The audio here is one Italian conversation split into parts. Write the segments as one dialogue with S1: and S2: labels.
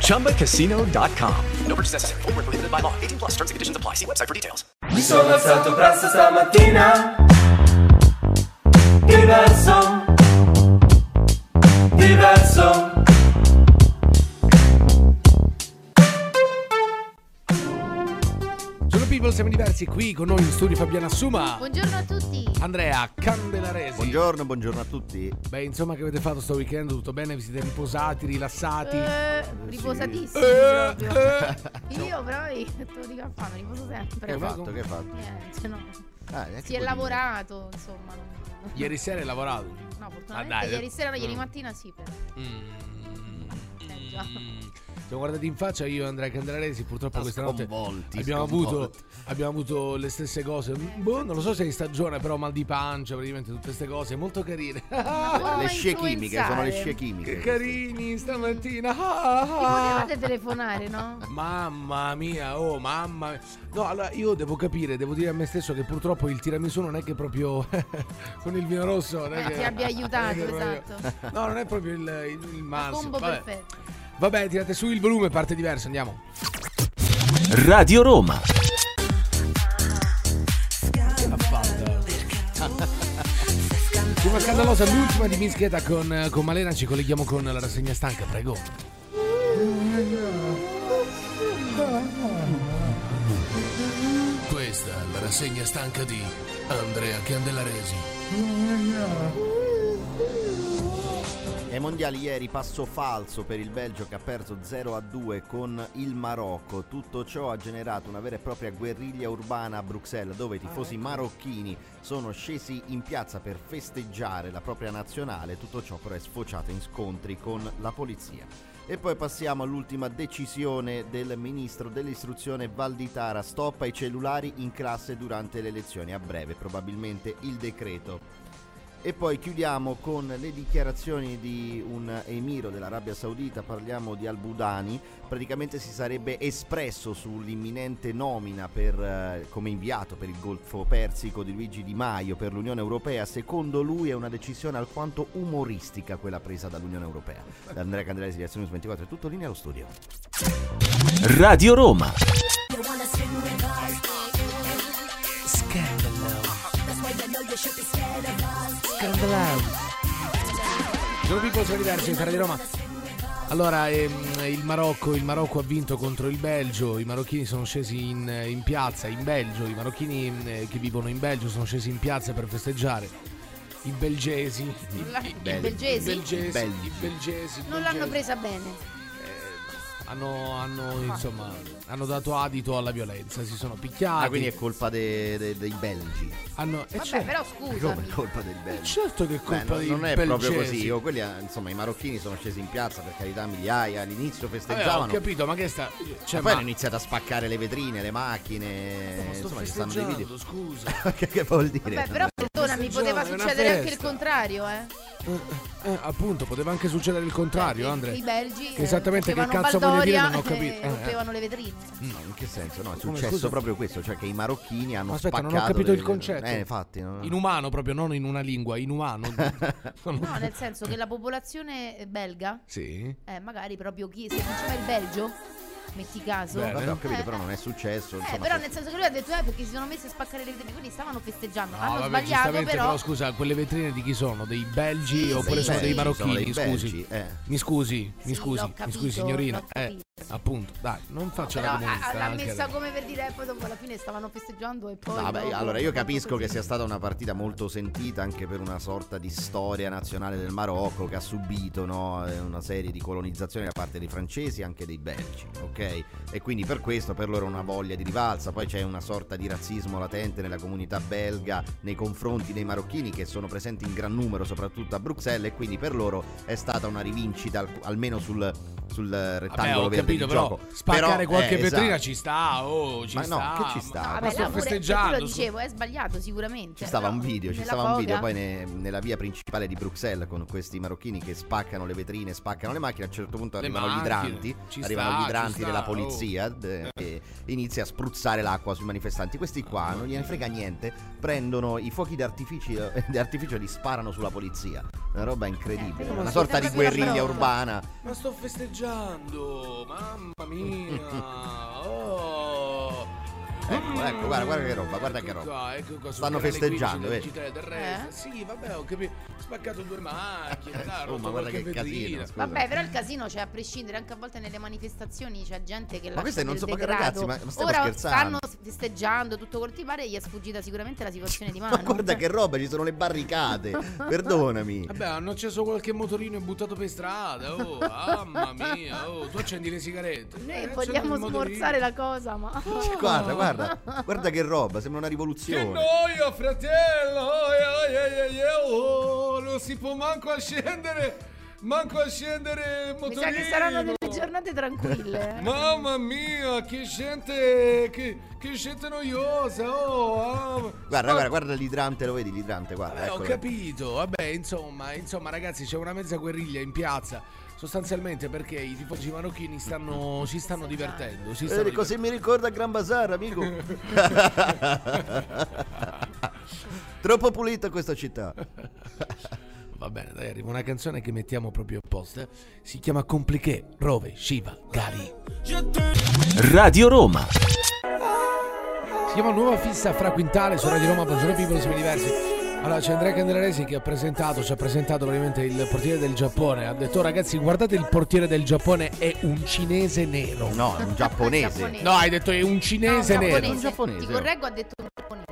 S1: ChumbaCasino.com. No purchase necessary. Void where prohibited by law. 18 plus terms and conditions apply. See website for details.
S2: Mi sono alzato presto stamattina Diverso Diverso
S3: Sono People, siamo diversi qui con noi in studio Fabiana Assuma,
S4: Buongiorno a tutti.
S3: Andrea Candelaresi.
S5: Buongiorno, buongiorno a tutti.
S3: Beh, insomma, che avete fatto sto weekend? Tutto bene? Vi siete riposati, rilassati?
S4: Eh, riposatissimi
S3: Eh, eh.
S4: Io però te lo dico a fare, riposo sempre.
S5: Che hai fatto? Che hai fatto?
S4: Niente, no.
S5: Ah,
S4: Si è lavorato, insomma. non-
S3: Ieri sera hai lavorato?
S4: No, fortunatamente
S3: Ah, dai,
S4: ieri sera, no, ieri
S3: mm.
S4: mattina sì. Però.
S3: Mm.
S4: Eh, già.
S3: Siamo guardati in faccia io e Andrea Candelaresi, purtroppo questa notte abbiamo avuto, abbiamo avuto le stesse cose. Boh, non lo so se è in stagione, però mal di pancia, praticamente tutte queste cose molto carine.
S5: Le scie chimiche, sono le scie
S3: che
S5: chimiche.
S3: carini stamattina.
S4: Mi potevate telefonare, no?
S3: Mamma mia, oh mamma mia. No, allora io devo capire, devo dire a me stesso che purtroppo il tiramisù non è che proprio con il vino rosso non è
S4: Eh,
S3: che-
S4: ti abbia aiutato,
S3: che proprio-
S4: esatto.
S3: No, non è proprio il, il, il massimo.
S4: Combo
S3: Vabbè.
S4: perfetto.
S3: Vabbè, tirate su il volume, parte diverso, andiamo.
S6: Radio Roma.
S3: Prima scandalosa, l'ultima di Mischeta con, con Malena, ci colleghiamo con la rassegna stanca, prego.
S7: Questa è la rassegna stanca di Andrea Candelaresi.
S5: Ai mondiali ieri passo falso per il Belgio che ha perso 0 a 2 con il Marocco. Tutto ciò ha generato una vera e propria guerriglia urbana a Bruxelles dove i tifosi marocchini sono scesi in piazza per festeggiare la propria nazionale. Tutto ciò però è sfociato in scontri con la polizia. E poi passiamo all'ultima decisione del ministro dell'istruzione Valditara. Stop ai cellulari in classe durante le lezioni. A breve probabilmente il decreto. E poi chiudiamo con le dichiarazioni di un emiro dell'Arabia Saudita, parliamo di Al-Budani, praticamente si sarebbe espresso sull'imminente nomina per, eh, come inviato per il Golfo Persico di Luigi Di Maio per l'Unione Europea. Secondo lui è una decisione alquanto umoristica quella presa dall'Unione Europea. Da Andrea Candelesi di Azione News 24 è tutto linea allo studio.
S6: Radio Roma.
S3: Sono Pippo, sono diversi, in di Roma. Allora, ehm, il, Marocco, il Marocco ha vinto contro il Belgio, i marocchini sono scesi in, in piazza in Belgio, i marocchini eh, che vivono in Belgio sono scesi in piazza per festeggiare. I belgesi, i,
S4: La-
S3: i-
S4: belgesi?
S3: i belgesi,
S5: Belgi.
S3: i belgesi, i
S4: Non l'hanno
S3: belgesi.
S4: presa bene.
S3: Hanno, hanno, insomma, hanno dato adito alla violenza, si sono picchiati.
S5: Ah, quindi è colpa de- de- dei belgi.
S3: hanno, eh,
S4: Vabbè,
S3: certo,
S4: però
S5: Come
S4: scusa.
S5: è colpa dei belgi?
S3: certo che è
S5: Beh,
S3: colpa
S5: non,
S3: dei
S5: non è
S3: belgesi.
S5: proprio così. Io, quelli, eh, insomma, i marocchini sono scesi in piazza per carità, migliaia. All'inizio
S3: Vabbè, ho
S5: festeggiavano.
S3: capito, ma che sta... Cioè,
S5: e poi
S3: ma-
S5: hanno iniziato a spaccare le vetrine, le macchine.
S3: Ma sto
S5: insomma, ci stanno dei
S3: festeggiando,
S5: video.
S3: scusa.
S5: che, che vuol dire?
S4: Vabbè, però perdonami, poteva succedere anche il contrario, eh.
S3: Eh, appunto, poteva anche succedere il contrario,
S4: Perché
S3: Andre.
S4: I belgi
S3: Che esattamente che cazzo voglio dire, non ho capito. Eh, eh.
S4: rompevano le vetrine.
S5: No, in che senso? No, è
S3: Come,
S5: successo
S3: scusa?
S5: proprio questo, cioè che i marocchini hanno
S3: Aspetta,
S5: spaccato
S3: non ho capito
S5: le-
S3: il concetto.
S5: Eh, infatti, no?
S3: In umano proprio, non in una lingua, in umano. Non-
S4: No, nel senso che la popolazione belga,
S3: Sì.
S4: eh, magari proprio chi, se diceva il Belgio, metti caso.
S3: Bene.
S5: Vabbè, ho capito,
S4: Eh,
S5: però non è successo.
S4: Eh,
S5: insomma,
S4: però nel senso che lui ha detto eh perché si sono messi a spaccare le vetrine, quindi stavano festeggiando.
S3: No,
S4: Hanno
S3: vabbè,
S4: sbagliato
S3: giustamente,
S4: però.
S3: però scusa, quelle vetrine di chi sono? Dei belgi
S4: Sì,
S3: oppure
S4: sì,
S3: sono dei
S5: sono
S3: marocchini?
S5: dei
S3: scusi.
S5: belgi, eh.
S3: Mi scusi, mi
S4: Sì,
S3: scusi,
S4: l'ho
S3: mi
S4: capito,
S3: scusi signorina. Eh,
S4: capito.
S3: appunto, dai, non faccia la
S4: Però
S3: comunista.
S4: ah, l'ha messa
S3: lei.
S4: come per dire, eh, poi dopo alla fine stavano festeggiando e poi.
S5: Vabbè,
S4: dopo-
S5: allora io capisco che sia stata una partita molto sentita anche per una sorta di storia nazionale del Marocco che ha subito no, eh, una serie di colonizzazioni da parte dei francesi e anche dei belgi, ok? E quindi per questo per loro una voglia di rivalsa, poi c'è una sorta di razzismo latente nella comunità belga nei confronti dei marocchini che sono presenti in gran numero soprattutto a Bruxelles e quindi per loro è stata una rivincita al- almeno sul, sul
S3: Vabbè,
S5: rettangolo
S3: ho
S5: verde
S3: capito,
S5: di
S3: però
S5: gioco.
S3: spaccare
S5: Però,
S3: qualche
S5: eh,
S3: vetrina
S5: esatto.
S3: ci sta, oh, ci
S5: Ma no,
S3: sta.
S5: che ci sta?
S4: No,
S5: Ma
S4: vabbè,
S3: sto festeggiando,
S4: Io lo dicevo, è sbagliato sicuramente.
S5: Ci stava un video, ci
S4: nella
S5: stava un video poi ne- nella via principale di Bruxelles con questi marocchini che spaccano le vetrine, spaccano le macchine, a un certo punto
S3: Le
S5: arrivano gli
S3: macchine,
S5: idranti,
S3: ci
S5: arrivano
S3: sta,
S5: gli idranti della
S3: oh.
S5: polizia d- e inizia a spruzzare l'acqua sui manifestanti. Questi qua non gliene frega niente, prendono i fuochi d'artificio, d'artificio e li sparano sulla polizia. Una roba incredibile,
S4: Eh,
S5: una sorta di guerriglia
S4: la
S5: urbana.
S3: Ma sto festeggiando, mamma mia. Oh.
S5: Ecco, ecco, guarda, guarda che roba, guarda che
S3: Ecco
S5: roba.
S3: ecco qua, sul
S5: Stanno festeggiando,
S3: 15
S5: vedi?
S3: del G3 terrestre.
S4: Eh?
S3: Sì, vabbè, ho capito. Spaccato due macchine, dai,
S5: Oh, ma guarda che casino, scusa.
S4: Vabbè, però il casino c'è a prescindere, anche a volte nelle manifestazioni c'è gente che
S5: Ma
S4: lascia
S5: queste non sono-
S4: degrado.
S5: ragazzi, ma- ma stiamo
S4: Ora
S5: scherzando?
S4: stanno festeggiando tutto quel ti pare e gli è sfuggita sicuramente la situazione di
S5: Ma
S4: mano.
S5: guarda che roba, ci sono le barricate. Perdonami.
S3: Vabbè, hanno acceso qualche motorino e buttato per strada. Oh, mamma mia. Oh, tu accendi le sigarette.
S4: Noi
S3: Eh,
S4: vogliamo smorzare la cosa, ma
S5: Guarda, guarda, guarda che roba, sembra una
S3: Che
S5: rivoluzione.
S3: noia, fratello! Oh, eh, oh, non si può manco a scendere! Manco a scendere il
S4: mi
S3: motorino!
S4: sa che saranno delle giornate tranquille. eh.
S3: Mamma mia, che gente, che, che gente noiosa! Oh, ah.
S5: Guarda, guarda, guarda l'idrante, lo vedi l'idrante, guarda.
S3: Eh, ho capito, vabbè, insomma, insomma, ragazzi, c'è una mezza guerriglia in piazza. Sostanzialmente perché i tifosi marocchini stanno, si stanno divertendo. Si stanno
S5: Eh, cosa mi ricorda Gran Bazar, amico? Troppo pulita questa città.
S3: Va bene, dai, arriva una canzone che mettiamo proprio apposta. Si chiama Compliqué, Rove, Shiva, Gali.
S6: Radio Roma.
S3: Si chiama Nuova fissa fra quintale su Radio Roma, buongiorno people, siamo diversi. Allora c'è Andrea Candelaresi che ha presentato, ci ha presentato ovviamente il portiere del Giappone. Ha detto ragazzi guardate il portiere del Giappone è un cinese nero.
S5: No, è un giapponese.
S4: Giapponese.
S3: No, hai detto è un cinese
S4: No,
S3: nero.
S5: Un giapponese.
S4: Ti correggo, ha detto un giapponese.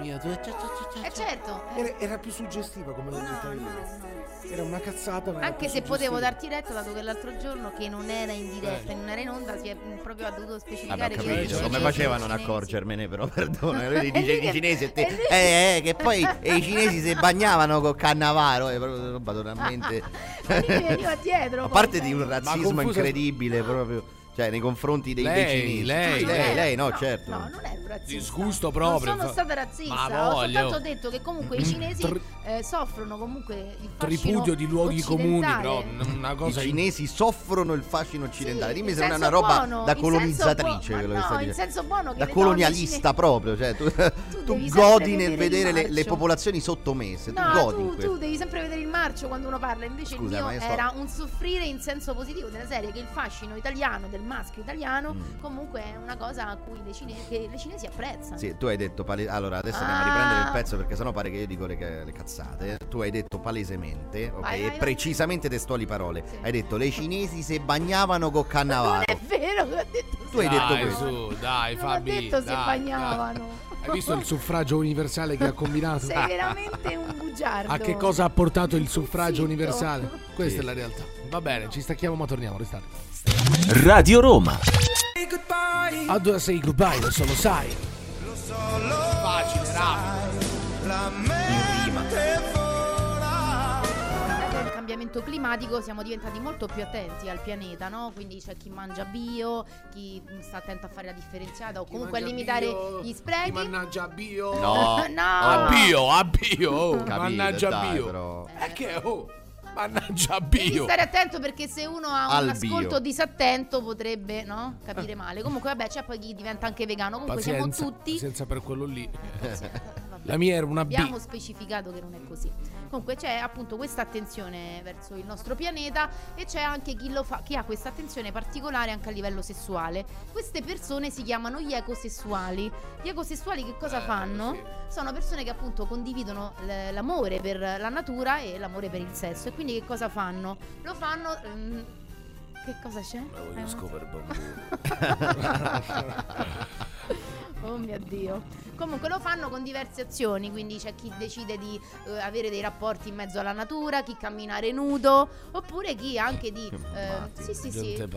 S3: Mia, tu-
S4: Eh certo. eh.
S3: Era, era più suggestiva come l'ho detta io. Era una cazzata. ma
S4: Anche se potevo darti retta, dato che l'altro giorno che non era in diretta, non era in onda, si è proprio ha dovuto specificare che
S5: capito,
S4: i
S5: come faceva a non accorgermene però, perdona, lui
S4: È
S5: dice
S4: lì
S5: i
S4: che-
S5: cinesi e te, eh, eh, che poi eh, i cinesi si bagnavano con Cannavaro, è proprio una roba totalmente...
S4: Veniva dietro.
S5: A
S4: poi,
S5: parte di un razzismo incredibile proprio, cioè nei confronti dei, dei
S3: Lei,
S5: cinesi.
S3: lei,
S5: Sì,
S4: Non
S5: lei,
S4: era-
S5: lei, no, certo.
S4: No, non ero razzista.
S3: Disgusto proprio,
S4: Non sono stata razzista.
S3: Ma
S4: Ho soltanto detto che comunque i cinesi
S3: Tr-
S4: eh, soffrono comunque il fascino
S3: Tripudio di luoghi comuni, però una
S5: I
S3: cosa
S5: cinesi soffrono il fascino occidentale.
S4: Sì,
S5: Dimmi
S4: in
S5: se non è una roba
S4: buono,
S5: da
S4: in
S5: colonizzatrice quello che stai
S4: no, in
S5: dicendo.
S4: senso buono che
S5: da colonialista
S4: donne
S5: proprio, cioè tu, tu
S4: sempre
S5: godi nel
S4: vedere
S5: le, le popolazioni sottomesse, tu
S4: No,
S5: godi in
S4: tu, tu devi sempre vedere il marcio quando uno parla, invece il mio era un soffrire in senso positivo della serie che il fascino italiano del maschio italiano
S5: Mm.
S4: comunque è una cosa a cui le, cine- che le cinesi apprezzano.
S5: Sì, tu hai detto pale- allora adesso andiamo a
S4: Ah.
S5: riprendere il pezzo perché sennò pare che io dico le, ca- le cazzate. Tu hai detto palesemente, ok?
S4: Vai, vai,
S5: e
S4: vai.
S5: precisamente testuali parole.
S4: Sì.
S5: Hai detto le cinesi se bagnavano con
S4: Non
S5: cannavaro.
S4: è vero che ho detto
S5: Tu hai detto
S3: dai,
S5: questo.
S3: su, dai,
S4: Non
S3: Fabi.
S4: ho detto si
S3: dai,
S4: bagnavano.
S3: dai. Hai visto il suffragio universale che ha combinato?
S4: Sei veramente un bugiardo.
S3: A che cosa ha portato il suffragio
S4: Zitto.
S3: universale? Questa
S5: Sì.
S3: è la realtà. Va bene, ci stacchiamo ma torniamo, restate.
S6: Radio Roma.
S3: A dove sei goodbye, adesso lo sai. Facile, rapido.
S4: Con il cambiamento climatico siamo diventati molto più attenti al pianeta, no? Quindi c'è chi mangia bio, chi sta attento a fare la differenziata o comunque a
S3: mangia
S4: limitare
S3: bio,
S4: gli
S3: Chi
S4: sprechi.
S3: mannaggia bio.
S5: No.
S4: No.
S3: A bio, a bio. oh,
S5: Capite,
S3: mannaggia
S5: dai,
S3: bio.
S5: però.
S3: E che oh, mannaggia a
S4: Devi
S3: bio.
S4: stare attento perché se uno ha
S5: Al
S4: un ascolto
S5: bio.
S4: disattento potrebbe no? capire male. Comunque vabbè c'è poi chi diventa anche vegano. Comunque
S3: Pazienza,
S4: siamo tutti...
S3: pazienza per quello lì.
S4: Vabbè.
S3: La mia era una B.
S4: Abbiamo specificato che non è così. Comunque c'è appunto questa attenzione verso il nostro pianeta e c'è anche chi, lo fa, chi ha questa attenzione particolare anche a livello sessuale. Queste persone si chiamano gli ecosessuali. Gli ecosessuali che cosa
S3: Eh,
S4: fanno?
S3: sì.
S4: Sono persone che appunto condividono l'amore per la natura e l'amore per il sesso. E quindi che cosa fanno? Lo fanno... ehm, Che cosa c'è?
S3: Ma voglio
S4: Eh,
S3: bambino.
S4: Oh mio Dio. Comunque lo fanno con diverse azioni, quindi c'è chi decide di eh, avere dei rapporti in mezzo alla natura, chi camminare nudo, oppure chi anche di... eh, sì, sì, sì.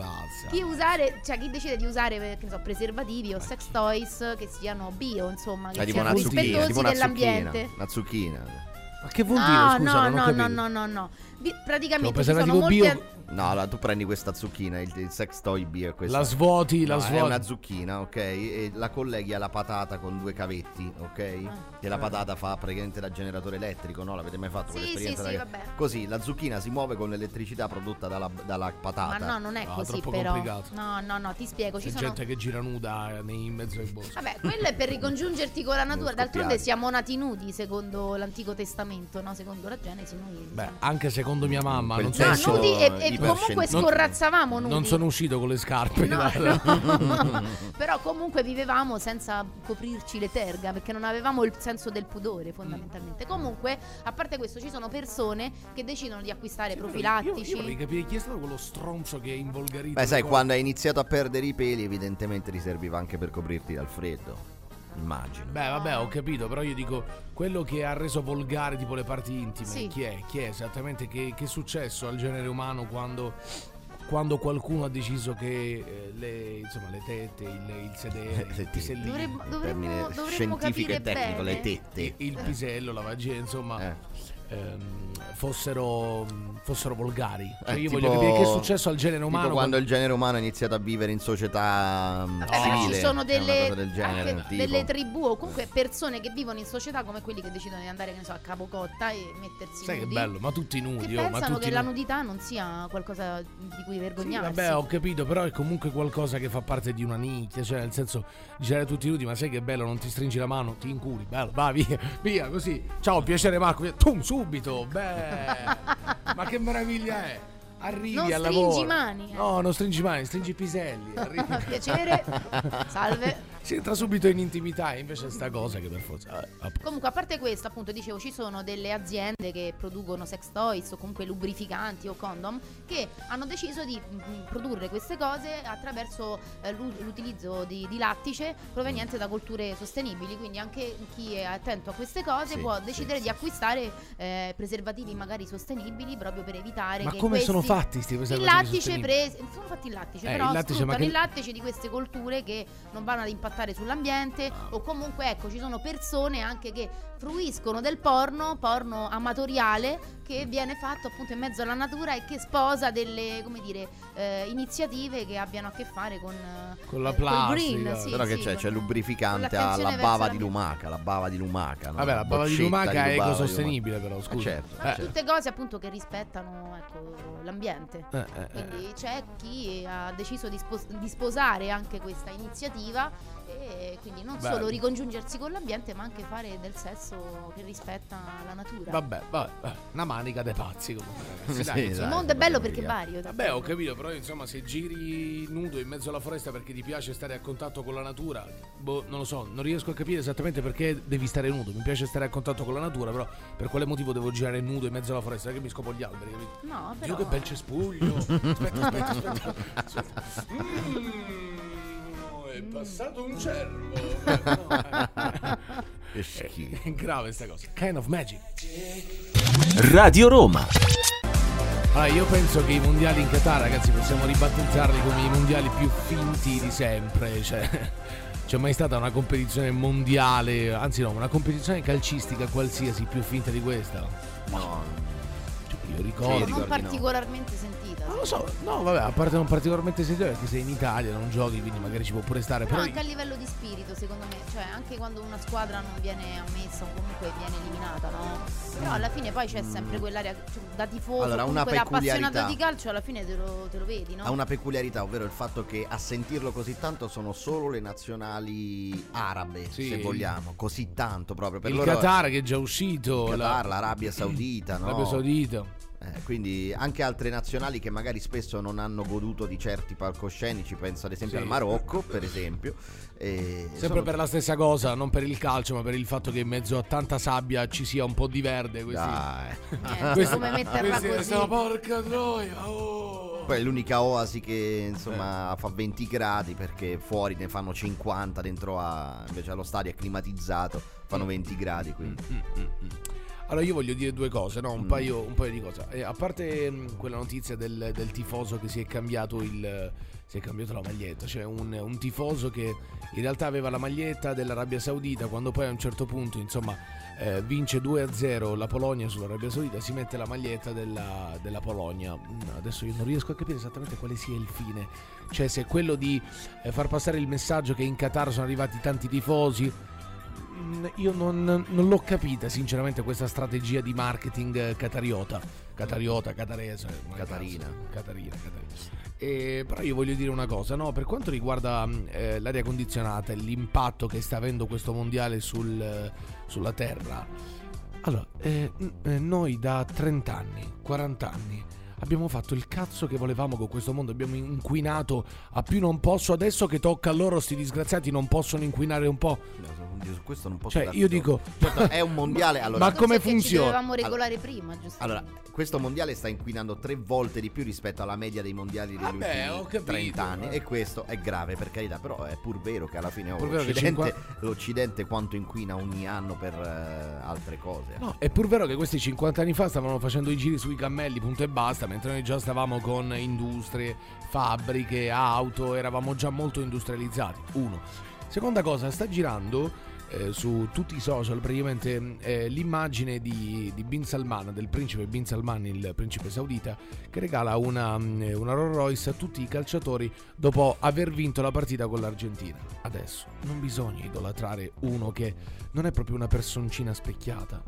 S4: Chi usare, cioè chi decide di usare eh, che ne so, preservativi o sex toys che siano bio, insomma, che
S5: Cioè, tipo
S4: siano rispettosi
S5: tipo una
S4: dell'ambiente.
S5: Una zucchina.
S3: Ma che vuol
S4: no,
S3: dire? Scusa,
S4: no,
S3: non ho
S4: no, no, no, no, no. Vi- praticamente
S3: Cioè,
S4: ci sono molti
S3: bio-
S5: No, allora tu prendi questa zucchina, il, il sex toy beer. Questa.
S3: La svuoti, la
S5: No,
S3: svuoti.
S5: È una zucchina, ok? E la colleghi alla patata con due cavetti, ok?
S4: Ah.
S5: E la patata fa praticamente da generatore elettrico, no? L'avete mai fatto
S4: Sì,
S5: quell'esperienza?
S4: sì, sì,
S5: da-
S4: vabbè.
S5: Così, la zucchina si muove con l'elettricità prodotta dalla, dalla patata.
S4: Ma no, non è
S3: No,
S4: così
S3: troppo
S4: però.
S3: complicato.
S4: No, no, no, ti spiego,
S3: C'è
S4: ci sono
S3: gente che gira nuda eh, nei- in mezzo ai boschi.
S4: Vabbè, quello è per ricongiungerti con la natura. D'altronde siamo nati nudi secondo l'Antico Testamento, no? Secondo la Genesi noi
S3: Beh, anche secondo mia mamma, non
S4: No,
S3: sono,
S5: senso
S4: nudi e, e comunque
S5: non-
S4: scorrazzavamo nudi.
S3: non sono uscito con le scarpe.
S4: No, no. Però comunque vivevamo senza coprirci le terga perché non avevamo il senso del pudore fondamentalmente. Comunque, a parte questo, ci sono persone che decidono di acquistare
S3: Io,
S4: profilattici.
S3: io vorrei capire chi è stato quello stronzo che è involgarito.
S5: Beh, sai, quando hai iniziato a perdere i peli, evidentemente ti serviva anche per coprirti dal freddo. Immagino.
S3: Beh, vabbè, ho capito, però io dico quello che ha reso volgare tipo le parti intime.
S4: Sì.
S3: Chi è? Chi è esattamente? Che, che è successo al genere umano quando, quando qualcuno ha deciso che eh, le, insomma, le tette, il, il sedere,
S5: Le
S3: il pisellino,
S4: Dovremmo, dovremmo,
S5: Termine
S4: dovremmo
S5: scientifico e tecnico,
S4: bene.
S5: le tette.
S3: il pisello, la vagina, insomma,
S5: Eh.
S3: Ehm, fossero, fossero volgari. Cioè,
S5: Eh,
S3: io
S5: tipo-
S3: voglio capire che è successo al genere
S5: Tipo
S3: umano.
S5: quando il genere umano ha iniziato a vivere in società mm,
S4: Vabbè, ma
S5: civile.
S4: ci sono delle,
S5: del genere,
S4: delle tribù o comunque persone che vivono in società come quelli che decidono di andare che ne so, a Capocotta e mettersi
S3: Sai che
S4: nudi.
S3: bello, ma tutti
S4: Che
S3: nudi, oh, ma
S4: pensano
S3: tutti
S4: che la
S3: nudi.
S4: nudità non sia qualcosa di cui
S3: Sì,
S4: vergognarsi.
S3: vabbè, ho capito, però è comunque qualcosa che fa parte di una nicchia, cioè nel senso girare tutti nudi, ma sai che bello, non ti stringi la mano, ti inculi, bello, vai via, via, così. Ciao, piacere Marco, via, tum, subito, beh. ma che meraviglia è? Arrivi
S4: Non
S3: al
S4: stringi
S3: lavoro.
S4: mani, eh.
S3: No, non stringi mani, stringi i piselli. Arrivi.
S4: Piacere, salve.
S3: Si entra subito in intimità, e invece sta cosa che per forza. eh.
S4: Comunque, a parte questo, appunto, dicevo, ci sono delle aziende che producono sex toys o comunque lubrificanti o condom che hanno deciso di mm, produrre queste cose attraverso eh, l'u- l'utilizzo di, di lattice proveniente da colture sostenibili. Quindi anche chi è attento a queste cose
S5: Sì,
S4: può decidere
S5: sì.
S4: di acquistare eh, preservativi magari sostenibili proprio per evitare
S3: Ma
S4: che
S3: come sono
S4: questi-
S3: fatti sti
S4: il
S3: preservativi
S4: lattice
S3: sostenibili?
S4: preso sono fatti il lattice,
S3: Eh,
S4: però
S3: il lattice, ma
S4: sfruttano
S3: che-
S4: il lattice di queste colture che non vanno ad impattare sull'ambiente o comunque ecco ci sono persone anche che fruiscono del porno, porno amatoriale che viene fatto appunto in mezzo alla natura e che sposa delle come dire eh, iniziative che abbiano a che fare con eh,
S3: Con la
S4: eh,
S3: plastica.
S4: green, sì,
S5: Però che
S4: sì,
S5: c'è?
S4: con-
S5: C'è lubrificante alla bava
S4: la-
S5: di lumaca, la bava di lumaca. no?
S3: Vabbè, la bava di lumaca è ecosostenibile, però,
S5: Eh,
S3: scusa.
S5: certo,
S4: Ma
S5: certo.
S4: tutte cose appunto che rispettano ecco, l'ambiente.
S3: Eh, eh, eh.
S4: Quindi c'è chi ha deciso di, spos- di sposare anche questa iniziativa e quindi non
S3: Bello.
S4: solo ricongiungersi con l'ambiente ma anche fare del sesso che rispetta la natura.
S3: Vabbè, vabbè, una manica dei pazzi comunque. Ragazzi, dai,
S5: Sì,
S3: insomma.
S4: Il
S5: dai,
S4: mondo è bello perché è vario.
S3: Vabbè, ho capito, però insomma, se giri nudo in mezzo alla foresta perché ti piace stare a contatto con la natura, boh, non lo so, non riesco a capire esattamente perché devi stare nudo. Mi piace stare a contatto con la natura, però per quale motivo devo girare nudo in mezzo alla foresta? Che mi scopo gli alberi, capito?
S4: No,
S3: Dio
S4: però
S3: che bel cespuglio! Aspetta, aspetta, aspetta. aspetta. Mm, è passato un cervo.
S5: Che schifo.
S3: È grave sta cosa. Kind of magic.
S6: Radio Roma.
S3: Allora, io penso che i mondiali in Qatar, ragazzi, possiamo ribattezzarli come i mondiali più finti di sempre. Cioè, c'è mai stata una competizione mondiale, anzi no, una competizione calcistica qualsiasi più finta di questa?
S5: No,
S3: Cioè, io ricordo.
S4: non
S5: ricordi no.
S3: Non lo so, no, vabbè, a parte non particolarmente sentito perché sei in Italia, non giochi, quindi magari ci può pure stare.
S4: Però
S3: Però
S4: anche a livello di spirito, secondo me, cioè anche quando una squadra non viene ammessa o comunque viene eliminata, no? Però alla fine poi c'è sempre quell'area cioè, da tifoso,
S5: Allora, una
S4: appassionato
S5: peculiarità.
S4: di calcio, alla fine te lo, te lo vedi, no?
S5: ha una peculiarità, ovvero il fatto che a sentirlo così tanto sono solo le nazionali arabe,
S3: Sì.
S5: se vogliamo, così tanto proprio. Per
S3: il
S5: loro
S3: Qatar che è già uscito,
S5: il Qatar,
S3: la-
S5: l'Arabia Saudita, no?
S3: l'Arabia Saudita.
S5: Eh, quindi anche altre nazionali che magari spesso non hanno goduto di certi palcoscenici, penso ad esempio
S3: Sì.
S5: al Marocco, per esempio. e
S3: Sempre
S5: sono-
S3: per la stessa cosa, non per il calcio, ma per il fatto che in mezzo a tanta sabbia ci sia un po' di verde. Questi,
S5: Dai.
S4: Niente,
S3: questi-
S4: come metterla
S3: questi
S4: così.
S3: sono, porca troia, oh,
S5: Poi è l'unica oasi che insomma fa 20 gradi perché fuori ne fanno 50, dentro a, invece allo stadio è climatizzato, fanno 20 gradi quindi.
S3: Allora io voglio dire due cose, no? un,
S5: Mm.
S3: paio, un paio di cose. Eh, a parte mh, quella notizia del, del tifoso che si è cambiato il... Si è cambiato la maglietta, cioè un, un tifoso che in realtà aveva la maglietta dell'Arabia Saudita, quando poi a un certo punto, insomma, eh, vince 2-0 la Polonia sull'Arabia Saudita, si mette la maglietta della, della Polonia. Mm, Adesso io non riesco a capire esattamente quale sia il fine. Cioè se è quello di eh, far passare il messaggio che in Qatar sono arrivati tanti tifosi, Mm, Io non, non l'ho capita sinceramente questa strategia di marketing eh, catariota. Catariota, catarese.
S5: Catarina.
S3: Catarina, Catarina. Eh, però io voglio dire una cosa, no? Per quanto riguarda mm, eh, l'aria condizionata e l'impatto che sta avendo questo mondiale sul, eh, sulla Terra. Allora, eh, noi da 30 anni, 40 anni, abbiamo fatto il cazzo che volevamo con questo mondo, abbiamo inquinato a più non posso, adesso che tocca a loro, sti disgraziati non possono inquinare un po'.
S5: Io su questo non posso
S3: Cioè, io dico...
S5: Certo, è un mondiale, allora-
S3: Ma come funziona?
S4: dovevamo regolare prima, giusto?
S5: Allora, questo mondiale sta inquinando tre volte di più rispetto alla media dei mondiali degli
S3: Vabbè, ho
S5: ultimi
S3: capito,
S5: 30 anni.
S3: eh.
S5: E questo è grave, per carità, però è pur vero che alla fine oh, l'Occidente,
S3: cinqua-
S5: l'Occidente quanto inquina ogni anno per eh, altre cose.
S3: No, è pur vero che questi 50 anni fa stavano facendo i giri sui cammelli, punto e basta, mentre noi già stavamo con industrie, fabbriche, auto, eravamo già molto industrializzati. Uno. Seconda cosa, sta girando eh, su tutti i social praticamente eh, l'immagine di, di Bin Salman, del principe Bin Salman, il principe saudita, che regala una, mm, una Rolls Royce a tutti i calciatori dopo aver vinto la partita con l'Argentina. Adesso non bisogna idolatrare uno che non è proprio una personcina specchiata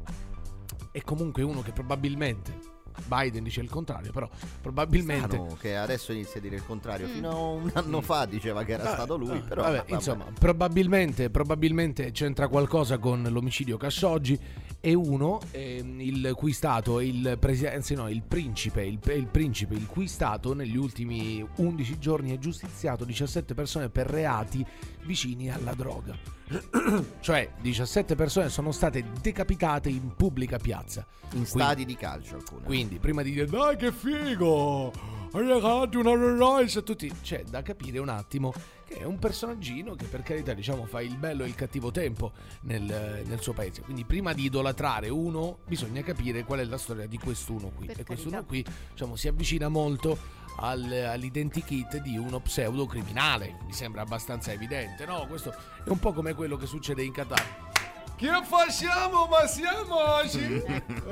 S3: è comunque uno che probabilmente Biden dice il contrario, però probabilmente
S5: Strano che adesso inizia a dire il contrario.
S4: Mm.
S5: Fino a un anno fa diceva che era
S3: Ah,
S5: stato lui,
S3: ah,
S5: però
S3: vabbè,
S5: vabbè.
S3: insomma, probabilmente, probabilmente c'entra qualcosa con l'omicidio Khashoggi e uno, ehm, il cui stato, il presidente, anzi no, il principe, il, il principe, il cui stato negli ultimi 11 giorni ha giustiziato 17 persone per reati vicini alla droga. cioè 17 persone sono state decapitate in pubblica piazza.
S5: in stadi di calcio alcune.
S3: Quindi, prima di dire dai che figo, hai una Rolls Royce tutti, c'è da capire un attimo che è un personaggino che per carità diciamo fa il bello e il cattivo tempo nel, nel suo paese. Quindi prima di idolatrare uno bisogna capire qual è la storia di quest'uno qui.
S4: Per
S3: e quest'uno
S4: carità.
S3: qui diciamo, si avvicina molto al, all'identikit di uno pseudo criminale. Mi sembra abbastanza evidente, no? Questo è un po' come quello che succede in Qatar. Che facciamo? Ma siamo oggi?
S4: Sempre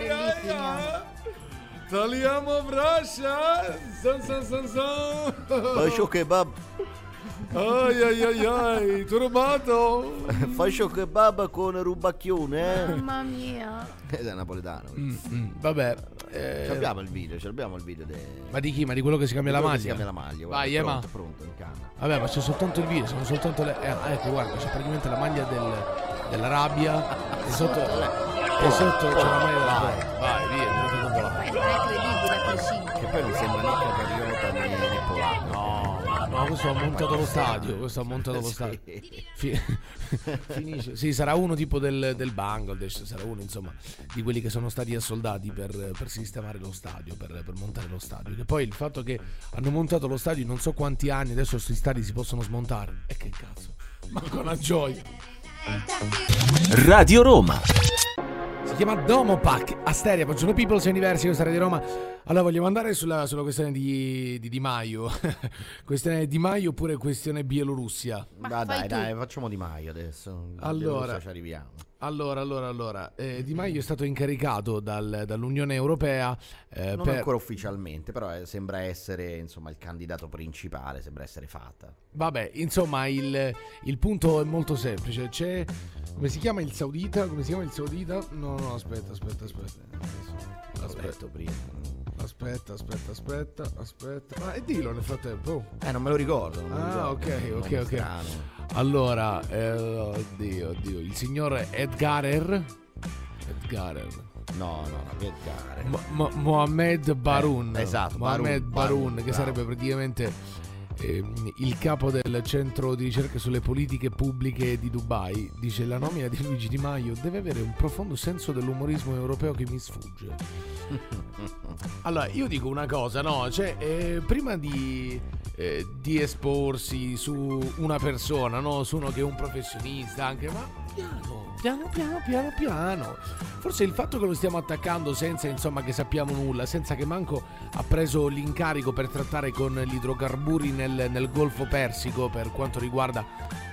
S4: finiamo.
S3: Tagliamo braccia! San san san san!
S5: Faccio kebab,
S3: Ai ai ai ai, turbato!
S5: faccio kebab con rubacchione, eh?
S4: Mamma mia.
S5: Ed è napoletano.
S3: Mm, mm, vabbè, eh,
S5: Ci abbiamo il video, ci abbiamo il video de...
S3: ma di chi? Ma di quello che si cambia la maglia?
S5: Si cambia la maglia, guarda,
S3: Vai,
S5: è
S3: Ema.
S5: pronto, pronto, in canna.
S3: Vabbè, ma c'è soltanto il video, sono soltanto le. Eh, ah, ecco, guarda, c'è praticamente la maglia del, della rabbia. E sotto. E sotto c'è la maglia della Vai, vai, via, è
S4: non è credibile a prescindere.
S5: Che poi mi sembra né cariota né, né polacco.
S3: No, no, questo ha montato lo stadio. Questo ha montato lo
S5: Sì.
S3: stadio. Fi- Finisce. Sì, sarà uno tipo del, del Bangladesh, sarà uno insomma di quelli che sono stati assoldati per, per sistemare lo stadio, per, per montare lo stadio. Che poi il fatto che hanno montato lo stadio in non so quanti anni, adesso questi stadi si possono smontare. E che cazzo? Ma con la gioia.
S6: Radio Roma.
S3: Si chiama Domopac Asteria, buongiorno people, sei diversi, questa è di Roma. Allora vogliamo andare sulla, sulla questione di, di Di Maio. questione Di Maio oppure questione Bielorussia?
S4: Ma fai
S5: dai, dai, facciamo Di Maio adesso.
S3: Allora.
S5: Adesso ci arriviamo.
S3: Allora, allora, allora, eh, Di Maio è stato incaricato dal- dall'Unione Europea eh,
S5: Non
S3: per...
S5: ancora ufficialmente, però eh, sembra essere insomma il candidato principale, sembra essere fatta.
S3: Vabbè, insomma, il, il punto è molto semplice. C'è... Come si chiama il saudita? Come si chiama il saudita? No, no, aspetta, aspetta, aspetta.
S5: L'ho
S3: Aspetta,
S5: prima.
S3: Aspetta, aspetta, aspetta, aspetta. Ma e dillo nel frattempo.
S5: Eh, non me lo ricordo. Me lo
S3: Ah,
S5: ricordo.
S3: ok, ok, ok.
S5: strano.
S3: Allora, eh, oddio, oddio, il signor Edgarer. Edgarer.
S5: No, no, no, che gare.
S3: Mo- Mo- Mohamed Barun.
S5: Eh, esatto,
S3: Mohamed
S5: Barun,
S3: Barun,
S5: Barun,
S3: che
S5: bravo.
S3: sarebbe praticamente ehm, il capo del centro di ricerca sulle politiche pubbliche di Dubai dice la nomina di Luigi Di Maio deve avere un profondo senso dell'umorismo europeo che mi sfugge. Allora, io dico una cosa, no? Cioè, eh, prima di, eh, di esporsi su una persona, no? Su uno che è un professionista anche, ma piano, piano, piano, piano, piano. Forse il fatto che lo stiamo attaccando senza, insomma, che sappiamo nulla, senza che manco ha preso l'incarico per trattare con gli idrocarburi nel, nel Golfo Persico per quanto riguarda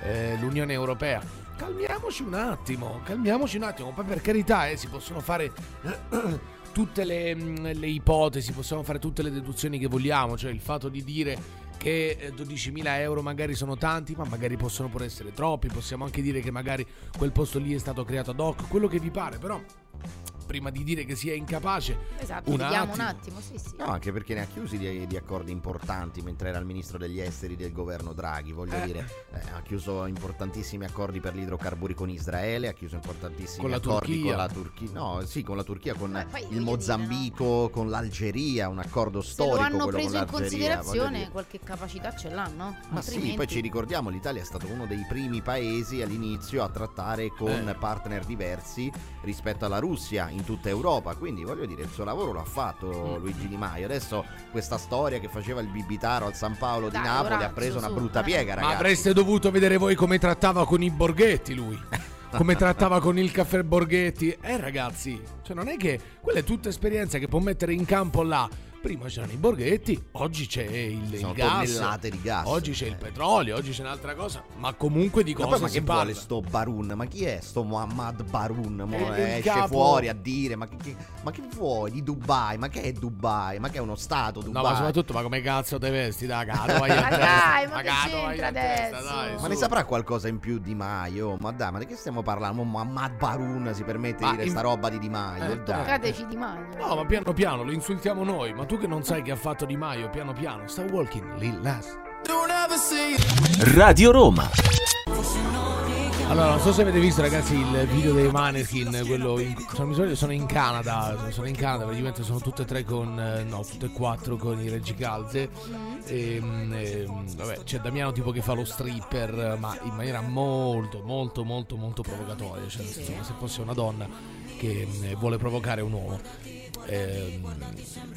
S3: eh, l'Unione Europea. Calmiamoci un attimo, calmiamoci un attimo, poi per carità eh, si possono fare tutte le, mm, le ipotesi, possiamo fare tutte le deduzioni che vogliamo, cioè il fatto di dire che eh, 12.000 euro magari sono tanti, ma magari possono pure essere troppi, possiamo anche dire che magari quel posto lì è stato creato ad hoc, quello che vi pare, però prima di dire che si è incapace,
S4: Esatto,
S3: un
S4: vediamo un
S3: attimo.
S4: attimo, sì, sì.
S5: No, anche perché ne ha chiusi di, di accordi importanti mentre era il ministro degli esteri del governo Draghi, voglio
S3: Eh.
S5: dire, eh, ha chiuso importantissimi accordi per gli idrocarburi con Israele, ha chiuso importantissimi
S3: Con la
S5: accordi
S3: Turchia.
S5: con la Turchia, no, sì, con la Turchia, con il Mozambico, con l'Algeria, un accordo
S4: Se
S5: storico
S4: lo hanno preso
S5: con
S4: in considerazione, qualche capacità ce l'hanno.
S5: Ma sì,
S4: altrimenti...
S5: poi ci ricordiamo, l'Italia è stato uno dei primi paesi all'inizio a trattare con
S3: Eh.
S5: partner diversi rispetto alla Russia in tutta Europa, quindi voglio dire, il suo lavoro l'ha
S3: Mm.
S5: fatto Luigi Di Maio. Adesso questa storia che faceva il bibitaro al San Paolo di
S4: Dai,
S5: Napoli ha
S4: Lorenzo,
S5: preso una brutta
S4: eh.
S5: piega,
S3: Ma
S5: ragazzi.
S3: avreste dovuto vedere voi come trattava con i Borghetti lui. Come trattava con il caffè Borghetti. Eh ragazzi, cioè non è che quella è tutta esperienza che può mettere in campo là. Prima c'erano i Borghetti, oggi c'è il, il gas.
S5: di gas.
S3: Oggi c'è il
S5: Eh.
S3: petrolio, oggi c'è un'altra cosa. Ma comunque di
S5: Ma
S3: cosa
S5: poi ma
S3: si
S5: che
S3: parla?
S5: vuole sto Barun? Ma chi è sto Muhammad Barun? Mo
S3: Eh, il
S5: esce
S3: capo-
S5: fuori a dire ma che, che- ma che vuoi di Dubai? Ma che è Dubai? Ma che è uno stato Dubai?
S3: No, ma soprattutto, ma come cazzo te vesti? Da cato, vai
S4: Ma
S3: testa.
S4: dai, ma che
S3: cato, vai
S4: c'entra
S3: a testa,
S4: adesso?
S3: dai,
S5: Ma ne saprà qualcosa in più Di Maio? Ma dai, ma di che stiamo parlando? Muhammad Barun si permette
S3: Ma
S5: di dire
S3: in-
S5: sta roba di Di Maio?
S3: Eh,
S5: dai.
S4: Toccateci di Maio.
S3: No, ma piano piano lo insultiamo noi. Ma tu che non sai che ha fatto Di Maio, piano piano. Sta walking, Lil Nas.
S6: Radio Roma.
S3: Allora, non so se avete visto, ragazzi, il video dei Maneskin, quello in, sono, sono- in Canada, sono in Canada, praticamente sono tutte e tre con, eh, no, tutte e quattro con i reggicalze. E, ehm, vabbè, c'è Damiano tipo che fa lo stripper, ma in maniera molto, molto, molto, molto provocatoria, cioè se fosse una donna che eh, vuole provocare un uomo. Ehm,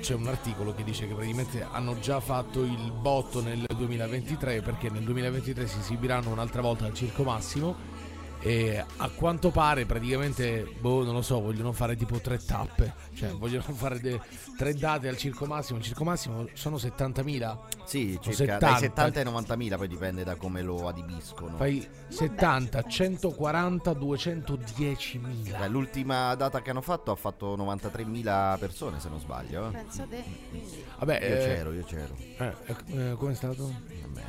S3: c'è un articolo che dice che praticamente hanno già fatto il botto nel 2023 perché nel 2023 si esibiranno un'altra volta al Circo Massimo e a quanto pare praticamente boh non lo so vogliono fare tipo tre tappe cioè vogliono fare de- tre date al Circo Massimo il Circo Massimo sono 70.000
S5: Sì, circa dai
S3: 70.
S5: 70 ai 90 mila, poi dipende da come lo adibiscono.
S3: fai 70 140 210.000
S5: Beh, L'ultima data che hanno fatto ha fatto 93.000 persone, se non sbaglio. eh.
S4: Pensate.
S3: vabbè
S5: Io
S3: eh,
S5: c'ero, io c'ero.
S3: eh, eh, come è stato?
S5: Merda.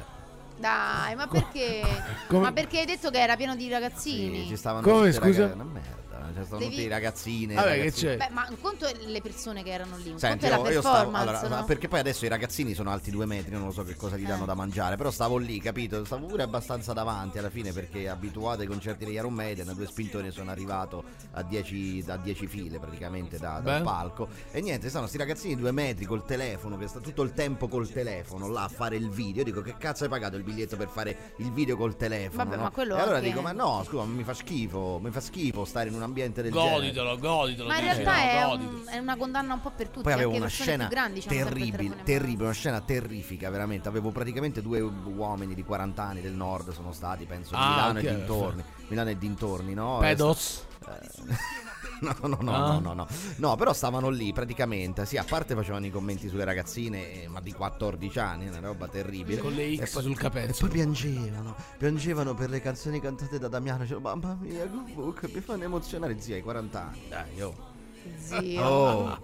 S4: Dai, ma perché?
S3: Come-
S4: Ma perché hai detto che era pieno di
S5: Sì,
S4: ragazzini?
S5: ci stavano
S3: Come, scusa?
S5: raga- Una merda. Ci stavano
S4: Devi-
S5: tutti i ragazzini.
S3: Vabbè, che
S5: ragazzini.
S3: c'è?
S4: Beh, ma un conto è le persone che erano lì, un
S5: Senti,
S4: conto è la
S5: stavo, allora,
S4: no?
S5: perché poi adesso i ragazzini sono alti due metri, non lo so che cosa gli danno
S4: Eh.
S5: da mangiare, però stavo lì, capito? Stavo pure abbastanza davanti alla fine perché abituato ai concerti degli Iron Maiden, a due spintoni sono arrivato a 10 a 10 file praticamente da- dal
S3: Beh.
S5: palco e niente, stanno sti ragazzini due metri col telefono che sta tutto il tempo col telefono là a fare il video. Io dico che cazzo hai pagato il biglietto per fare il video col telefono?
S4: Vabbè,
S5: no?
S4: ma quello
S5: e allora
S4: anche-
S5: dico, ma no, scusa, mi fa schifo, mi fa schifo stare in un ambiente del genere.
S3: goditelo goditelo
S4: Ma in realtà è, un-
S3: goditelo.
S4: è una condanna un po' per tutti.
S5: Poi avevo
S4: anche
S5: una scena
S4: grandi il
S5: terribile, terribile, una scena terrifica, veramente. Avevo praticamente due uomini di 40 anni del nord, sono stati, penso,
S3: Ah,
S5: Milano
S3: ok,
S5: e dintorni. Milano e dintorni, no?
S3: pedos
S5: Eh, No, no, no,
S3: Ah.
S5: no, no, no. No, però stavano lì praticamente. Sì, a parte facevano i commenti sulle ragazzine, eh, ma di 14 anni, una roba terribile.
S3: con le
S5: E
S3: X
S5: poi-
S3: sul
S5: E
S3: capezzolo
S5: poi piangevano, piangevano per le canzoni cantate da Damiano. Dicevo, mamma mia, che mi fanno emozionare. Zia, hai 40 anni, dai, oh.
S4: Zio.
S5: Oh,